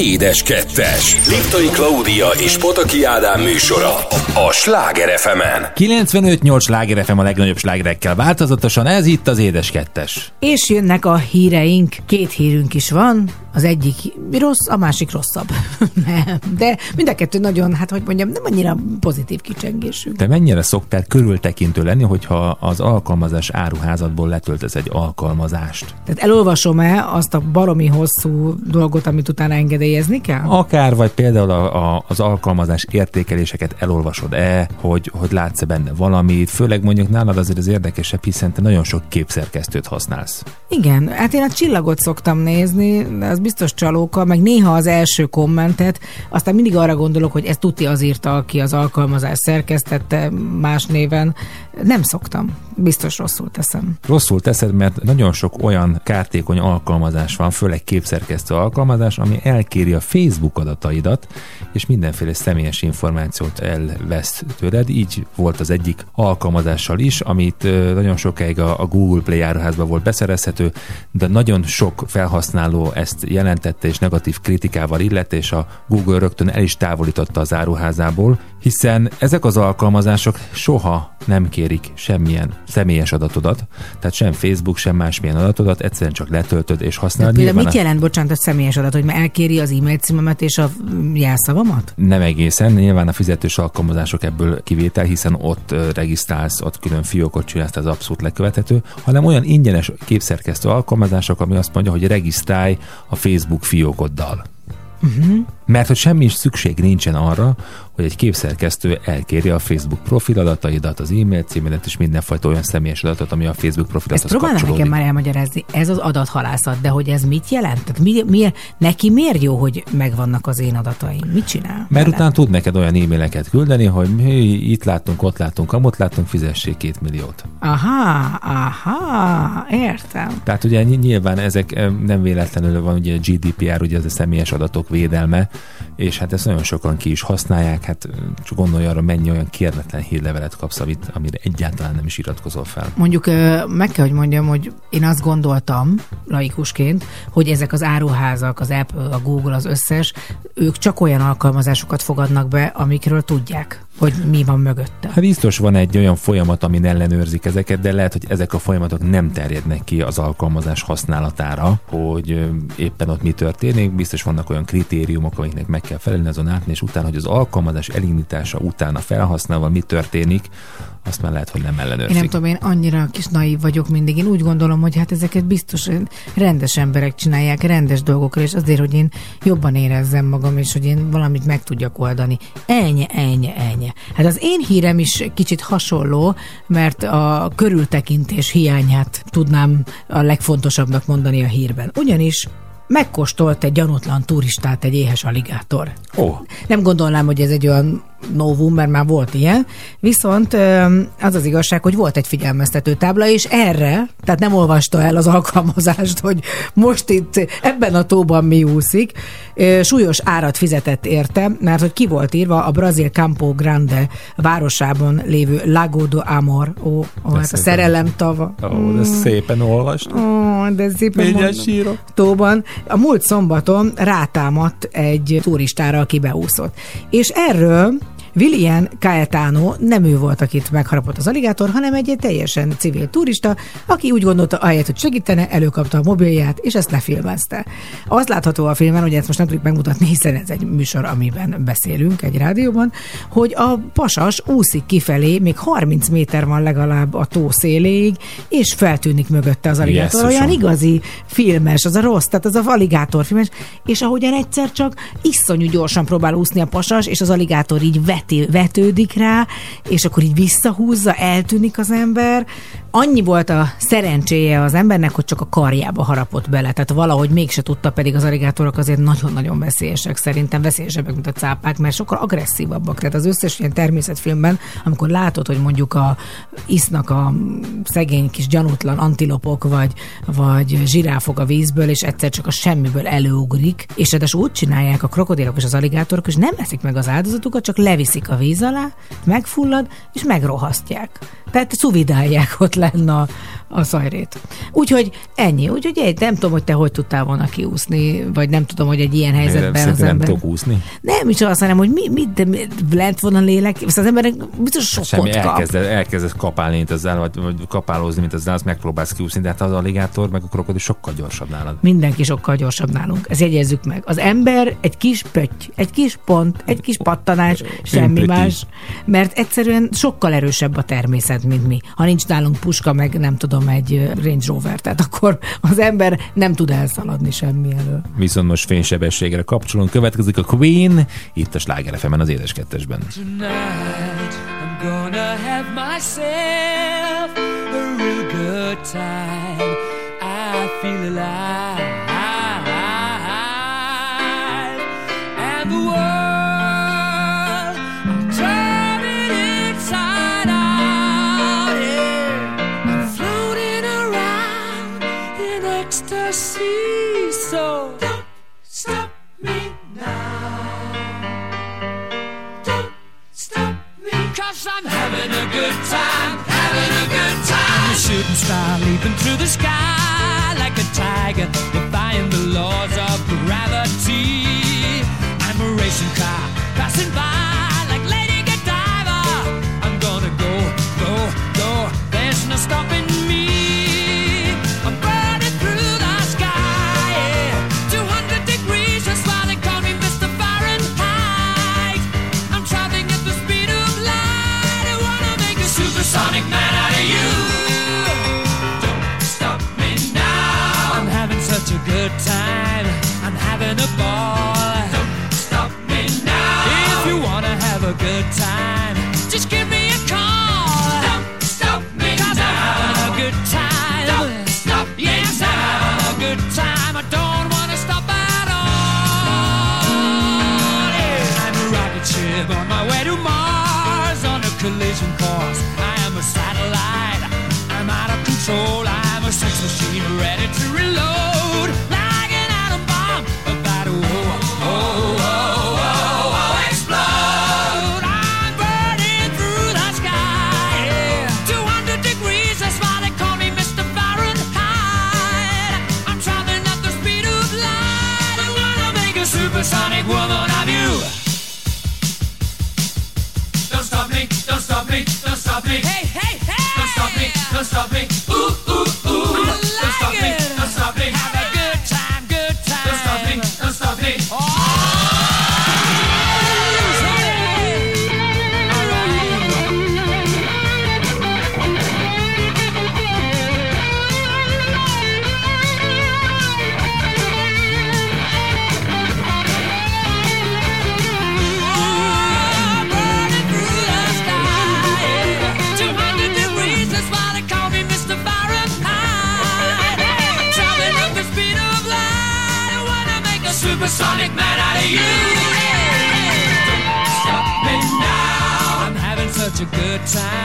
Édes Kettes. Liptai Klaudia és Pataki Ádám műsora a Sláger fm 95-8 Sláger FM a legnagyobb slágerekkel változatosan, ez itt az Édes Kettes. És jönnek a híreink, két hírünk is van, az egyik rossz, a másik rosszabb. *laughs* nem, de mind a kettő nagyon, hát hogy mondjam, nem annyira pozitív kicsengésű. Te mennyire szoktál körültekintő lenni, hogyha az alkalmazás áruházadból letöltesz egy alkalmazást? Tehát elolvasom-e azt a baromi hosszú dolgot, amit utána engedélyezni kell? Akár, vagy például a, a, az alkalmazás értékeléseket elolvasod-e, hogy, hogy látsz-e benne valamit, főleg mondjuk nálad azért az érdekesebb, hiszen te nagyon sok képszerkesztőt használsz. Igen, hát én a csillagot szoktam nézni, de az biztos csalóka, meg néha az első kommentet, aztán mindig arra gondolok, hogy ez tuti az írta, aki az alkalmazás szerkesztette más néven. Nem szoktam. Biztos rosszul teszem. Rosszul teszed, mert nagyon sok olyan kártékony alkalmazás van, főleg képszerkesztő alkalmazás, ami elkéri a Facebook adataidat, és mindenféle személyes információt elvesz tőled. Így volt az egyik alkalmazással is, amit nagyon sokáig a, Google Play áruházban volt beszerezhető, de nagyon sok felhasználó ezt jelentette és negatív kritikával illette, és a Google rögtön el is távolította az áruházából, hiszen ezek az alkalmazások soha nem kérik semmilyen személyes adatodat, tehát sem Facebook, sem másmilyen adatodat, egyszerűen csak letöltöd és De használod. Nyilván mit a- jelent, bocsánat, a személyes adat, hogy elkéri az e-mail címemet és a mm, jelszavamat? Nem egészen, nyilván a fizetős alkalmazások ebből kivétel, hiszen ott regisztrálsz, ott külön fiókot csinálsz, ez abszolút lekövethető, hanem olyan ingyenes képszerkesztő alkalmazások, ami azt mondja, hogy regisztrálj a Facebook fiókoddal. Uh-huh. Mert hogy semmi is szükség nincsen arra, hogy egy képszerkesztő elkéri a Facebook profil adataidat, az e-mail címedet és mindenfajta olyan személyes adatot, ami a Facebook Ezt profilathoz kapcsolódik. nekem már elmagyarázni. Ez az adathalászat, de hogy ez mit jelent? Tehát mi, mi, neki miért jó, hogy megvannak az én adataim? Mit csinál? Mert utána tud neked olyan e-maileket küldeni, hogy mi itt látunk, ott látunk, amott látunk, fizessék két milliót. Aha, aha, értem. Tehát ugye ny- nyilván ezek nem véletlenül van ugye a GDPR, ugye ez a személyes adatok védelme, és hát ezt nagyon sokan ki is használják, hát eh, csak gondolj arra, mennyi olyan kérletlen hírlevelet kapsz, amit, amire egyáltalán nem is iratkozol fel. Mondjuk meg kell, hogy mondjam, hogy én azt gondoltam, laikusként, hogy ezek az áruházak, az Apple, a Google, az összes, ők csak olyan alkalmazásokat fogadnak be, amikről tudják, hogy mi van mögötte. Hát biztos van egy olyan folyamat, amin ellenőrzik ezeket, de lehet, hogy ezek a folyamatok nem terjednek ki az alkalmazás használatára, hogy éppen ott mi történik. Biztos vannak olyan kritériumok, amiknek meg kell felelni azon át, és utána, hogy az alkalmazás elindítása után a felhasználval mi történik, azt már lehet, hogy nem ellenőrzik. Én nem tudom, én annyira kis naív vagyok mindig. Én úgy gondolom, hogy hát ezeket biztos rendes emberek csinálják, rendes dolgokra, és azért, hogy én jobban érezzem magam, és hogy én valamit meg tudjak oldani. Ennyi, ennyi, ennyi. Hát az én hírem is kicsit hasonló, mert a körültekintés hiányát tudnám a legfontosabbnak mondani a hírben. Ugyanis megkóstolt egy gyanútlan turistát egy éhes aligátor. Ó. Nem gondolnám, hogy ez egy olyan novum, mert már volt ilyen. Viszont az az igazság, hogy volt egy figyelmeztető tábla, és erre, tehát nem olvasta el az alkalmazást, hogy most itt ebben a tóban mi úszik, súlyos árat fizetett érte, mert hogy ki volt írva a brazil Campo Grande városában lévő Lago do Amor, ó, ó hát a szerelem tava. Ó, de szépen olvast. Ó, de szépen. Tóban. A múlt szombaton rátámadt egy turistára, aki beúszott. És erről William Caetano nem ő volt, akit megharapott az aligátor, hanem egy teljesen civil turista, aki úgy gondolta, ahelyett, hogy segítene, előkapta a mobilját, és ezt lefilmezte. Az látható a filmen, hogy ezt most nem tudjuk megmutatni, hiszen ez egy műsor, amiben beszélünk egy rádióban, hogy a pasas úszik kifelé, még 30 méter van legalább a tó széléig, és feltűnik mögötte az aligátor. Jesszusom. Olyan igazi filmes, az a rossz, tehát az a aligátor filmes, és ahogyan egyszer csak iszonyú gyorsan próbál úszni a pasas, és az aligátor így veti, vetődik rá, és akkor így visszahúzza, eltűnik az ember. Annyi volt a szerencséje az embernek, hogy csak a karjába harapott bele, tehát valahogy mégse tudta, pedig az aligátorok azért nagyon-nagyon veszélyesek, szerintem veszélyesebbek, mint a cápák, mert sokkal agresszívabbak. Tehát az összes ilyen természetfilmben, amikor látod, hogy mondjuk a isznak a szegény kis gyanútlan antilopok, vagy, vagy zsiráfok a vízből, és egyszer csak a semmiből előugrik, és ráadásul úgy csinálják a krokodilok és az aligátorok, és nem eszik meg az áldozatukat, csak leviszik a víz alá, megfullad, és megrohasztják. Tehát szuvidálják ott lenne a, a szajrét. Úgyhogy ennyi. Úgyhogy egy, nem tudom, hogy te hogy tudtál volna kiúszni, vagy nem tudom, hogy egy ilyen helyzetben az Szerintem nem ember... tudok úszni. Nem is azt, hanem, hogy mi, mi, de mi, lent volna lélek, és az emberek biztos Semmi, sokkot kap. elkezded, elkezdesz kapálni, mint ezzel, vagy, vagy kapálózni, mint ezzel, azt megpróbálsz kiúszni, de hát az alligátor, meg a krokodil sokkal gyorsabb nálad. Mindenki sokkal gyorsabb nálunk. Ezt jegyezzük meg. Az ember egy kis pötty, egy kis pont, egy kis pattanás, semmi más. Mert egyszerűen sokkal erősebb a természet, mint mi. Ha nincs nálunk puska, meg nem tudom, egy ö, Range Rover, tehát akkor az ember nem tud elszaladni semmi elől. Viszont most fénysebességre kapcsolunk. Következik a Queen, itt a Sláger FM-en az édes kettesben. Tonight I'm gonna have myself a real good time. I feel alive. Cause I'm having a good time, having a good time. I'm a shooting star leaping through the sky Like a tiger, defying the laws of gravity. I'm a racing car, passing by Like Lady Godiva. I'm gonna go, go, go. There's no stopping time.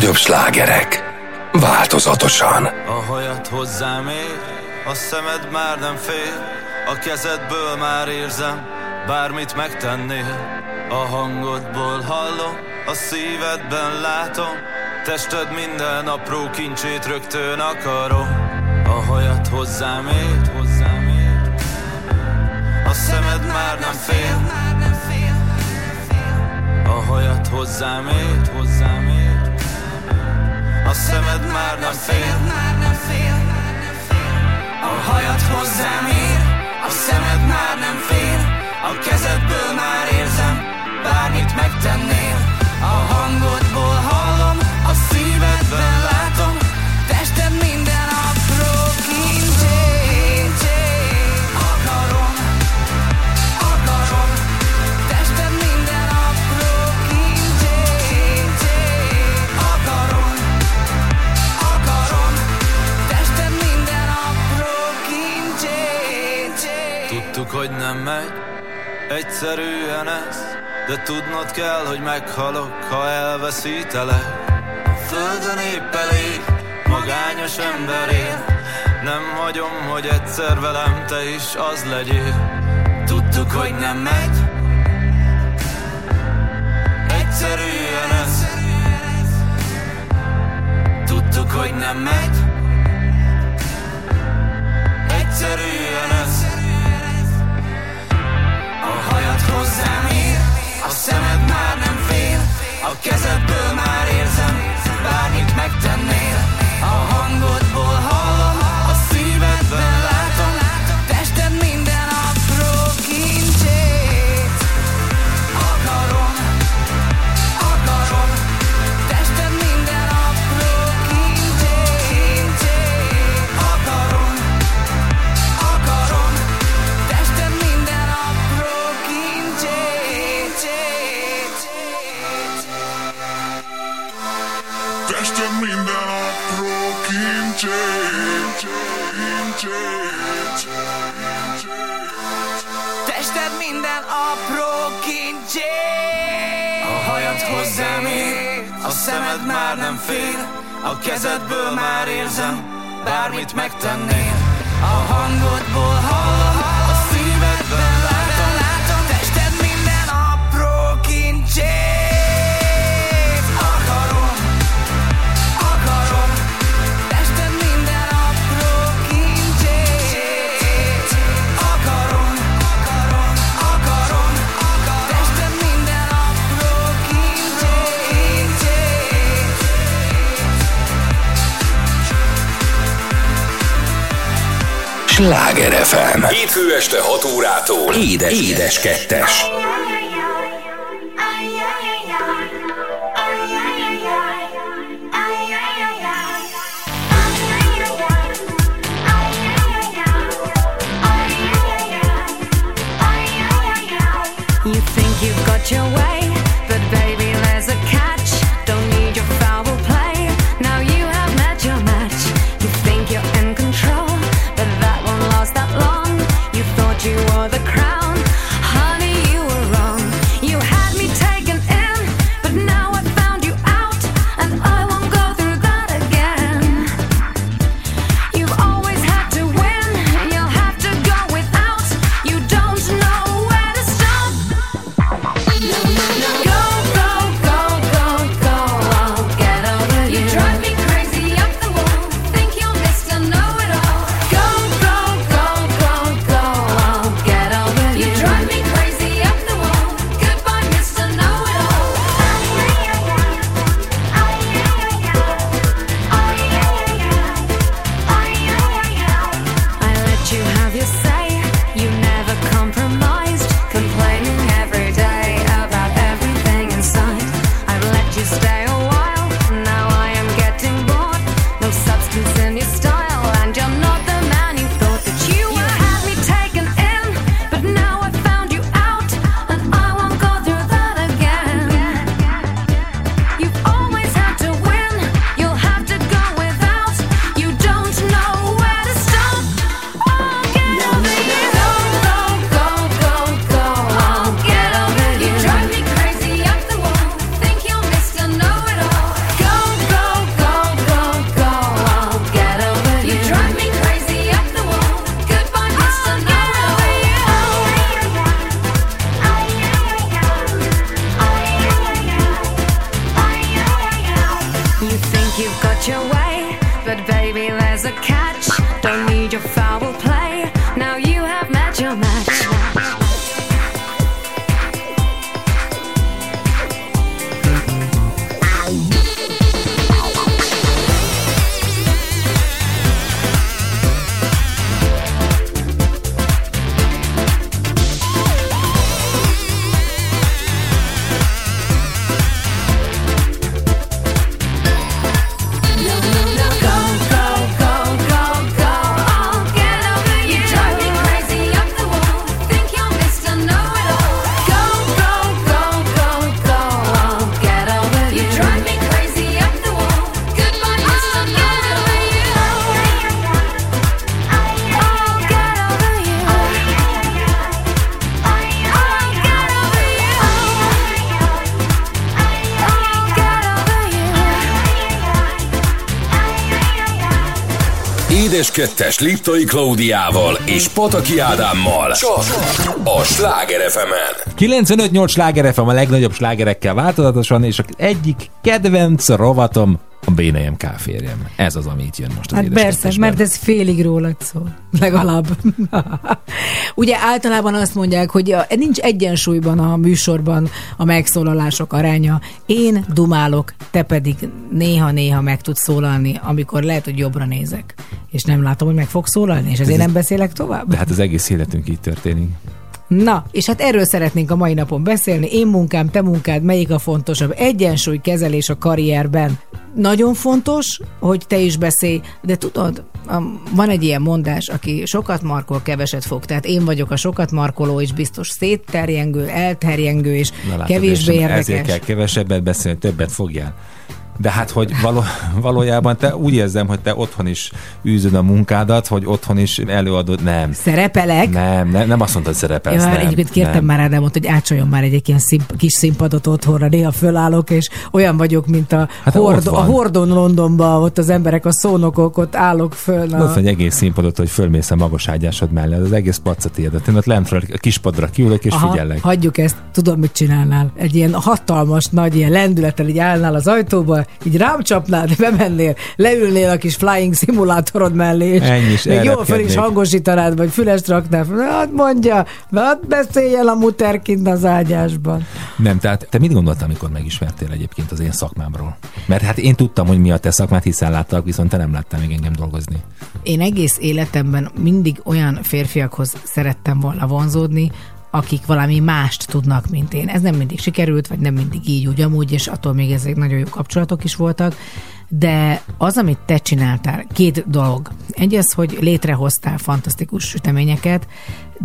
Legnagyobb slágerek változatosan. Ahogyat hozzám ér, a szemed már nem fél, a kezedből már érzem, bármit megtennél. A hangodból hallom, a szívedben látom, tested minden apró kincsét rögtön akarom. Ahogyat hozzám ér, hozzám ér, a szemed már nem fél, ahogyat hozzám ér, hozzám ér, a szemed már nem fél, A hajad hozzám ér, a szemed már nem fél, a kezedből már érzem, bármit megtennél. A hangodból hallom, a szívedben Egyszerűen ez, de tudnod kell, hogy meghalok, ha elveszítelek. Földön épp elég, magányos ember él, nem hagyom, hogy egyszer velem te is az legyél. Tudtuk, hogy nem megy, egyszerűen ez. Tudtuk, hogy nem megy, egyszerűen szemed már nem fél A kezedből már érzem Bármit megtennél. A hangod nem fél A kezedből már érzem Bármit megtennél. A hangodból hall Sláger FM. Hétfő este 6 órától. Édes, édes kettes. 2-es Liptai Klaudiával és Pataki Ádámmal. Csak a Sláger fm 95-8 Sláger FM a legnagyobb slágerekkel változatosan, és egyik kedvenc rovatom a Bénejem káférjem. Ez az, ami itt jön most az Hát persze, mert ez félig rólad szól. Legalább. *laughs* Ugye általában azt mondják, hogy a, nincs egyensúlyban a műsorban a megszólalások aránya. Én dumálok, te pedig néha-néha meg tudsz szólalni, amikor lehet, hogy jobbra nézek. És nem látom, hogy meg fog szólalni, és ezért Ez- nem beszélek tovább. De hát az egész életünk így történik. Na, és hát erről szeretnénk a mai napon beszélni. Én munkám, te munkád, melyik a fontosabb? Egyensúly kezelés a karrierben. Nagyon fontos, hogy te is beszélj, de tudod, van egy ilyen mondás, aki sokat markol, keveset fog. Tehát én vagyok a sokat markoló, és biztos szétterjengő, elterjengő, és Na, látod, kevésbé és érdekes. Ezért kell kevesebbet beszélni, többet fogjál. De hát, hogy való, *laughs* valójában te úgy érzem, hogy te otthon is űzöd a munkádat, hogy otthon is előadod. Nem. Szerepelek? Nem, nem, nem azt mondtad, szerepelsz. Ja, nem, egyébként kértem nem. már Ádámot, hogy átsoljon már egy ilyen szimp- kis színpadot otthonra, néha fölállok, és olyan vagyok, mint a, Hát hord, ott a. Hordon Londonban, ott az emberek, a szónokok, ott állok föl. Ott van egy egész színpadot, hogy fölmész a magas ágyásod mellé, az egész pacat tiéd. Én ott lentről a kispadra kiülök és Aha, figyellek. hagyjuk ezt, tudom, mit csinálnál. Egy ilyen hatalmas, nagy ilyen lendülettel így állnál az ajtóba, így rám csapnád, *laughs* bemennél, leülnél a kis flying szimulátorod mellé, és Ennyi is, még jól fel is hangosítanád, vagy fülest raknál. Hát mondja, hát beszéljen a muterkint az ágyásban. Nem, tehát te mit gondoltál, amikor megismertél egyébként az én szakmámról? Mert hát én tudtam, hogy mi a te szakmát, hiszen láttalak, viszont te nem láttál még engem dolgozni. Én egész életemben mindig olyan férfiakhoz szerettem volna vonzódni, akik valami mást tudnak, mint én. Ez nem mindig sikerült, vagy nem mindig így, úgy amúgy, és attól még ezek nagyon jó kapcsolatok is voltak, de az, amit te csináltál, két dolog. Egy az, hogy létrehoztál fantasztikus süteményeket,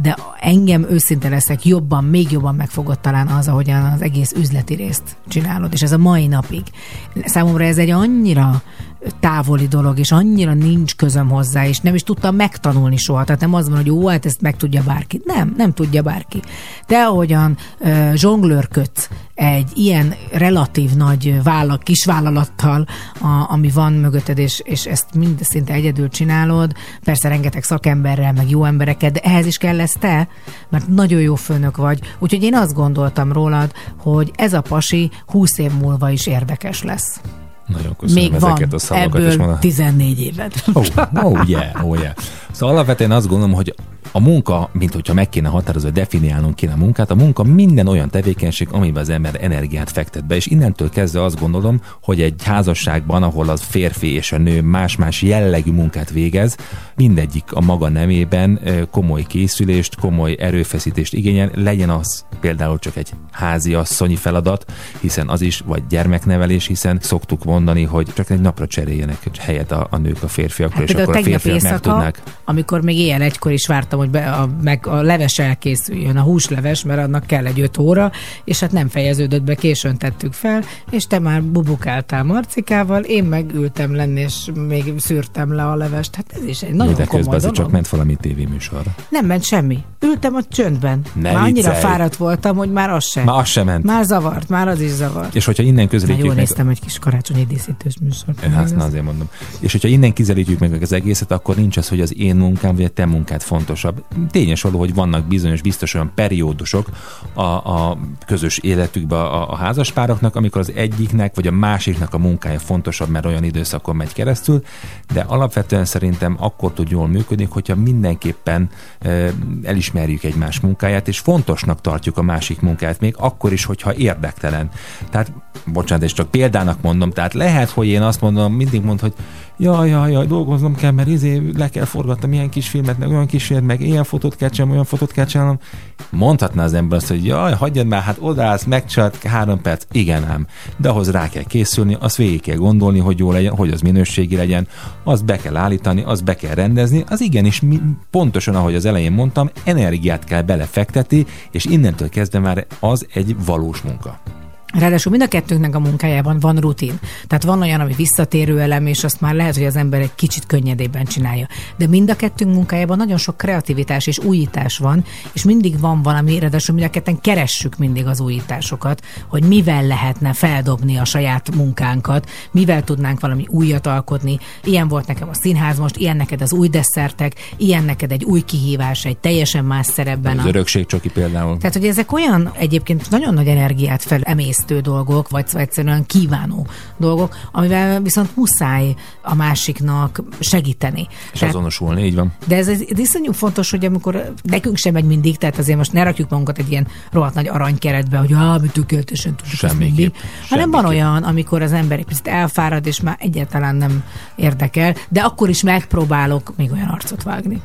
de engem őszinte leszek, jobban, még jobban megfogott talán az, ahogyan az egész üzleti részt csinálod, és ez a mai napig. Számomra ez egy annyira távoli dolog, és annyira nincs közöm hozzá, és nem is tudtam megtanulni soha. Tehát nem az van, hogy jó, hát ezt meg tudja bárki. Nem, nem tudja bárki. Te ahogyan uh, zsonglőrködsz egy ilyen relatív nagy vállal, kis vállalattal, a, ami van mögötted, és, és ezt mind szinte egyedül csinálod, persze rengeteg szakemberrel, meg jó embereket, de ehhez is kell lesz te, mert nagyon jó főnök vagy. Úgyhogy én azt gondoltam rólad, hogy ez a pasi 20 év múlva is érdekes lesz. Nagyon köszönöm Még ezeket van a szavakat. ebből mondom- 14 évad. Oh, oh, yeah, oh, yeah. Szóval alapvetően azt gondolom, hogy a munka, mint hogyha meg kéne határozni, hogy definiálnunk kéne a munkát, a munka minden olyan tevékenység, amiben az ember energiát fektet be, és innentől kezdve azt gondolom, hogy egy házasságban, ahol az férfi és a nő más-más jellegű munkát végez, mindegyik a maga nemében komoly készülést, komoly erőfeszítést igényel, legyen az például csak egy házi asszonyi feladat, hiszen az is, vagy gyermeknevelés, hiszen szoktuk mondani, hogy csak egy napra cseréljenek helyet a, a nők a férfiakkal, Hát és akkor a férfiak meg tudnák amikor még éjjel egykor is vártam, hogy be a, meg a leves elkészüljön, a húsleves, mert annak kell egy öt óra, és hát nem fejeződött be, későn tettük fel, és te már bubukáltál Marcikával, én meg ültem lenni, és még szűrtem le a levest. Hát ez is egy nagyon de komoly dolog. csak ment valami tévéműsor. Nem ment semmi. Ültem a csöndben. Ne már annyira viccelj. fáradt voltam, hogy már az sem. Már az sem ment. Már zavart, már az is zavart. És hogyha innen közelítjük jól meg... néztem egy kis karácsonyi díszítős műsort. Én azt azért mondom. És hogyha innen kizelítjük meg az egészet, akkor nincs az, hogy az én munkám vagy a te munkád fontosabb. Tényes való, hogy vannak bizonyos, biztos olyan periódusok a, a közös életükben a, a házaspároknak, amikor az egyiknek vagy a másiknak a munkája fontosabb, mert olyan időszakon megy keresztül, de alapvetően szerintem akkor tud jól működni, hogyha mindenképpen e, elismerjük egymás munkáját, és fontosnak tartjuk a másik munkáját, még akkor is, hogyha érdektelen. Tehát, bocsánat, és csak példának mondom, tehát lehet, hogy én azt mondom, mindig mond, hogy jaj, jaj, jaj, dolgoznom kell, mert izé le kell forgatnom ilyen kis filmet, meg olyan kis filmet, meg ilyen fotót kell csinálnom, olyan fotót kell csinálnom. Mondhatná az ember azt, hogy jaj, hagyjad már, hát odaállsz, megcsinált három perc, igen ám. De ahhoz rá kell készülni, azt végig kell gondolni, hogy jó legyen, hogy az minőségi legyen, azt be kell állítani, azt be kell rendezni, az igenis mi, pontosan, ahogy az elején mondtam, energiát kell belefektetni, és innentől kezdve már az egy valós munka. Ráadásul mind a kettőnknek a munkájában van rutin. Tehát van olyan, ami visszatérő elem, és azt már lehet, hogy az ember egy kicsit könnyedében csinálja. De mind a kettőnk munkájában nagyon sok kreativitás és újítás van, és mindig van valami, ráadásul mind a ketten keressük mindig az újításokat, hogy mivel lehetne feldobni a saját munkánkat, mivel tudnánk valami újat alkotni. Ilyen volt nekem a színház most, ilyen neked az új desszertek, ilyen neked egy új kihívás, egy teljesen más szerepben. Az a- örökségcsoki például. tehát, hogy ezek olyan egyébként nagyon nagy energiát felemésztő dolgok, vagy egyszerűen kívánó dolgok, amivel viszont muszáj a másiknak segíteni. És azonosulni, így van. De ez, ez iszonyú fontos, hogy amikor nekünk sem megy mindig, tehát azért most ne rakjuk magunkat egy ilyen rohadt nagy aranykeretbe, hogy ah, mi tökéletesen tudjuk Semmiképp. Hanem van olyan, amikor az ember egy picit elfárad, és már egyáltalán nem érdekel, de akkor is megpróbálok még olyan arcot vágni.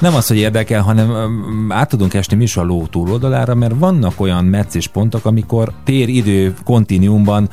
Nem az, hogy érdekel, hanem öm, át tudunk esni is a ló túloldalára, mert vannak olyan meccés pontok, amikor tér-idő kontinuumban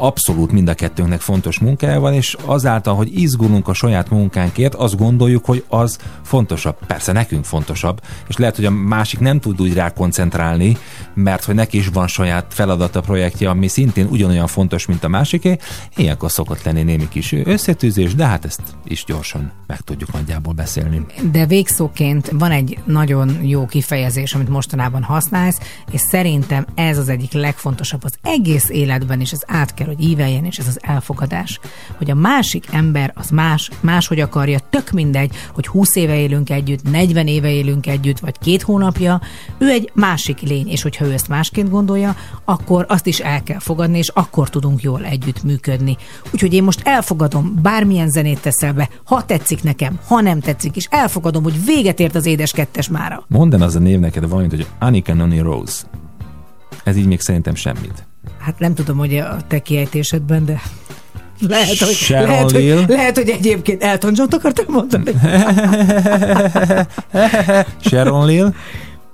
abszolút mind a kettőnknek fontos munkája van, és azáltal, hogy izgulunk a saját munkánkért, azt gondoljuk, hogy az fontosabb. Persze nekünk fontosabb, és lehet, hogy a másik nem tud úgy rá koncentrálni, mert hogy neki is van saját feladata, projektje, ami szintén ugyanolyan fontos, mint a másiké. Ilyenkor szokott lenni némi kis összetűzés, de hát ezt is gyorsan meg tudjuk nagyjából beszélni. De végszóként van egy nagyon jó kifejezés, amit mostanában használsz, és szerintem ez az egyik legfontosabb az egész életben, és ez át kell, hogy íveljen, és ez az elfogadás. Hogy a másik ember az más, máshogy akarja, tök mindegy, hogy 20 éve élünk együtt, 40 éve élünk együtt, vagy két hónapja, ő egy másik lény, és hogyha ő ezt másként gondolja, akkor azt is el kell fogadni, és akkor tudunk jól együtt működni. Úgyhogy én most elfogadom, bármilyen zenét teszel be, ha tetszik nekem, ha nem tetszik, és elfogadom, hogy véget ért az édes kettes mára. Mondd el az a név neked valamit, hogy Annika Noni Rose. Ez így még szerintem semmit. Hát nem tudom, hogy a te kiejtésedben, de lehet, hogy, Sharon lehet, hogy, lehet, hogy egyébként Elton John-t akartam mondani. *laughs* Sharon Lill?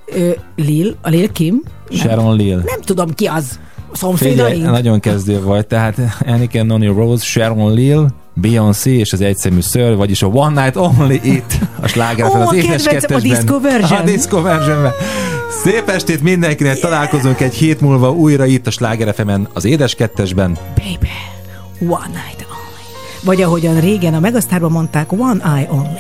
Ö, Lil, a Lil Kim? Sharon Lill. Nem tudom ki az. A Figyelj, szomszédaink? nagyon kezdő vagy, tehát Annika Noni Rose, Sharon Lill, Beyoncé és az egyszemű ször, vagyis a One Night Only It, a sláger Ó, az édes kedvencem, a kettesben. disco version. A disco versionben. Szép estét mindenkinek, találkozunk egy hét múlva újra itt a Sláger FM-en, az édes kettesben. Baby, one night only. Vagy ahogyan régen a Megasztárban mondták, one eye only.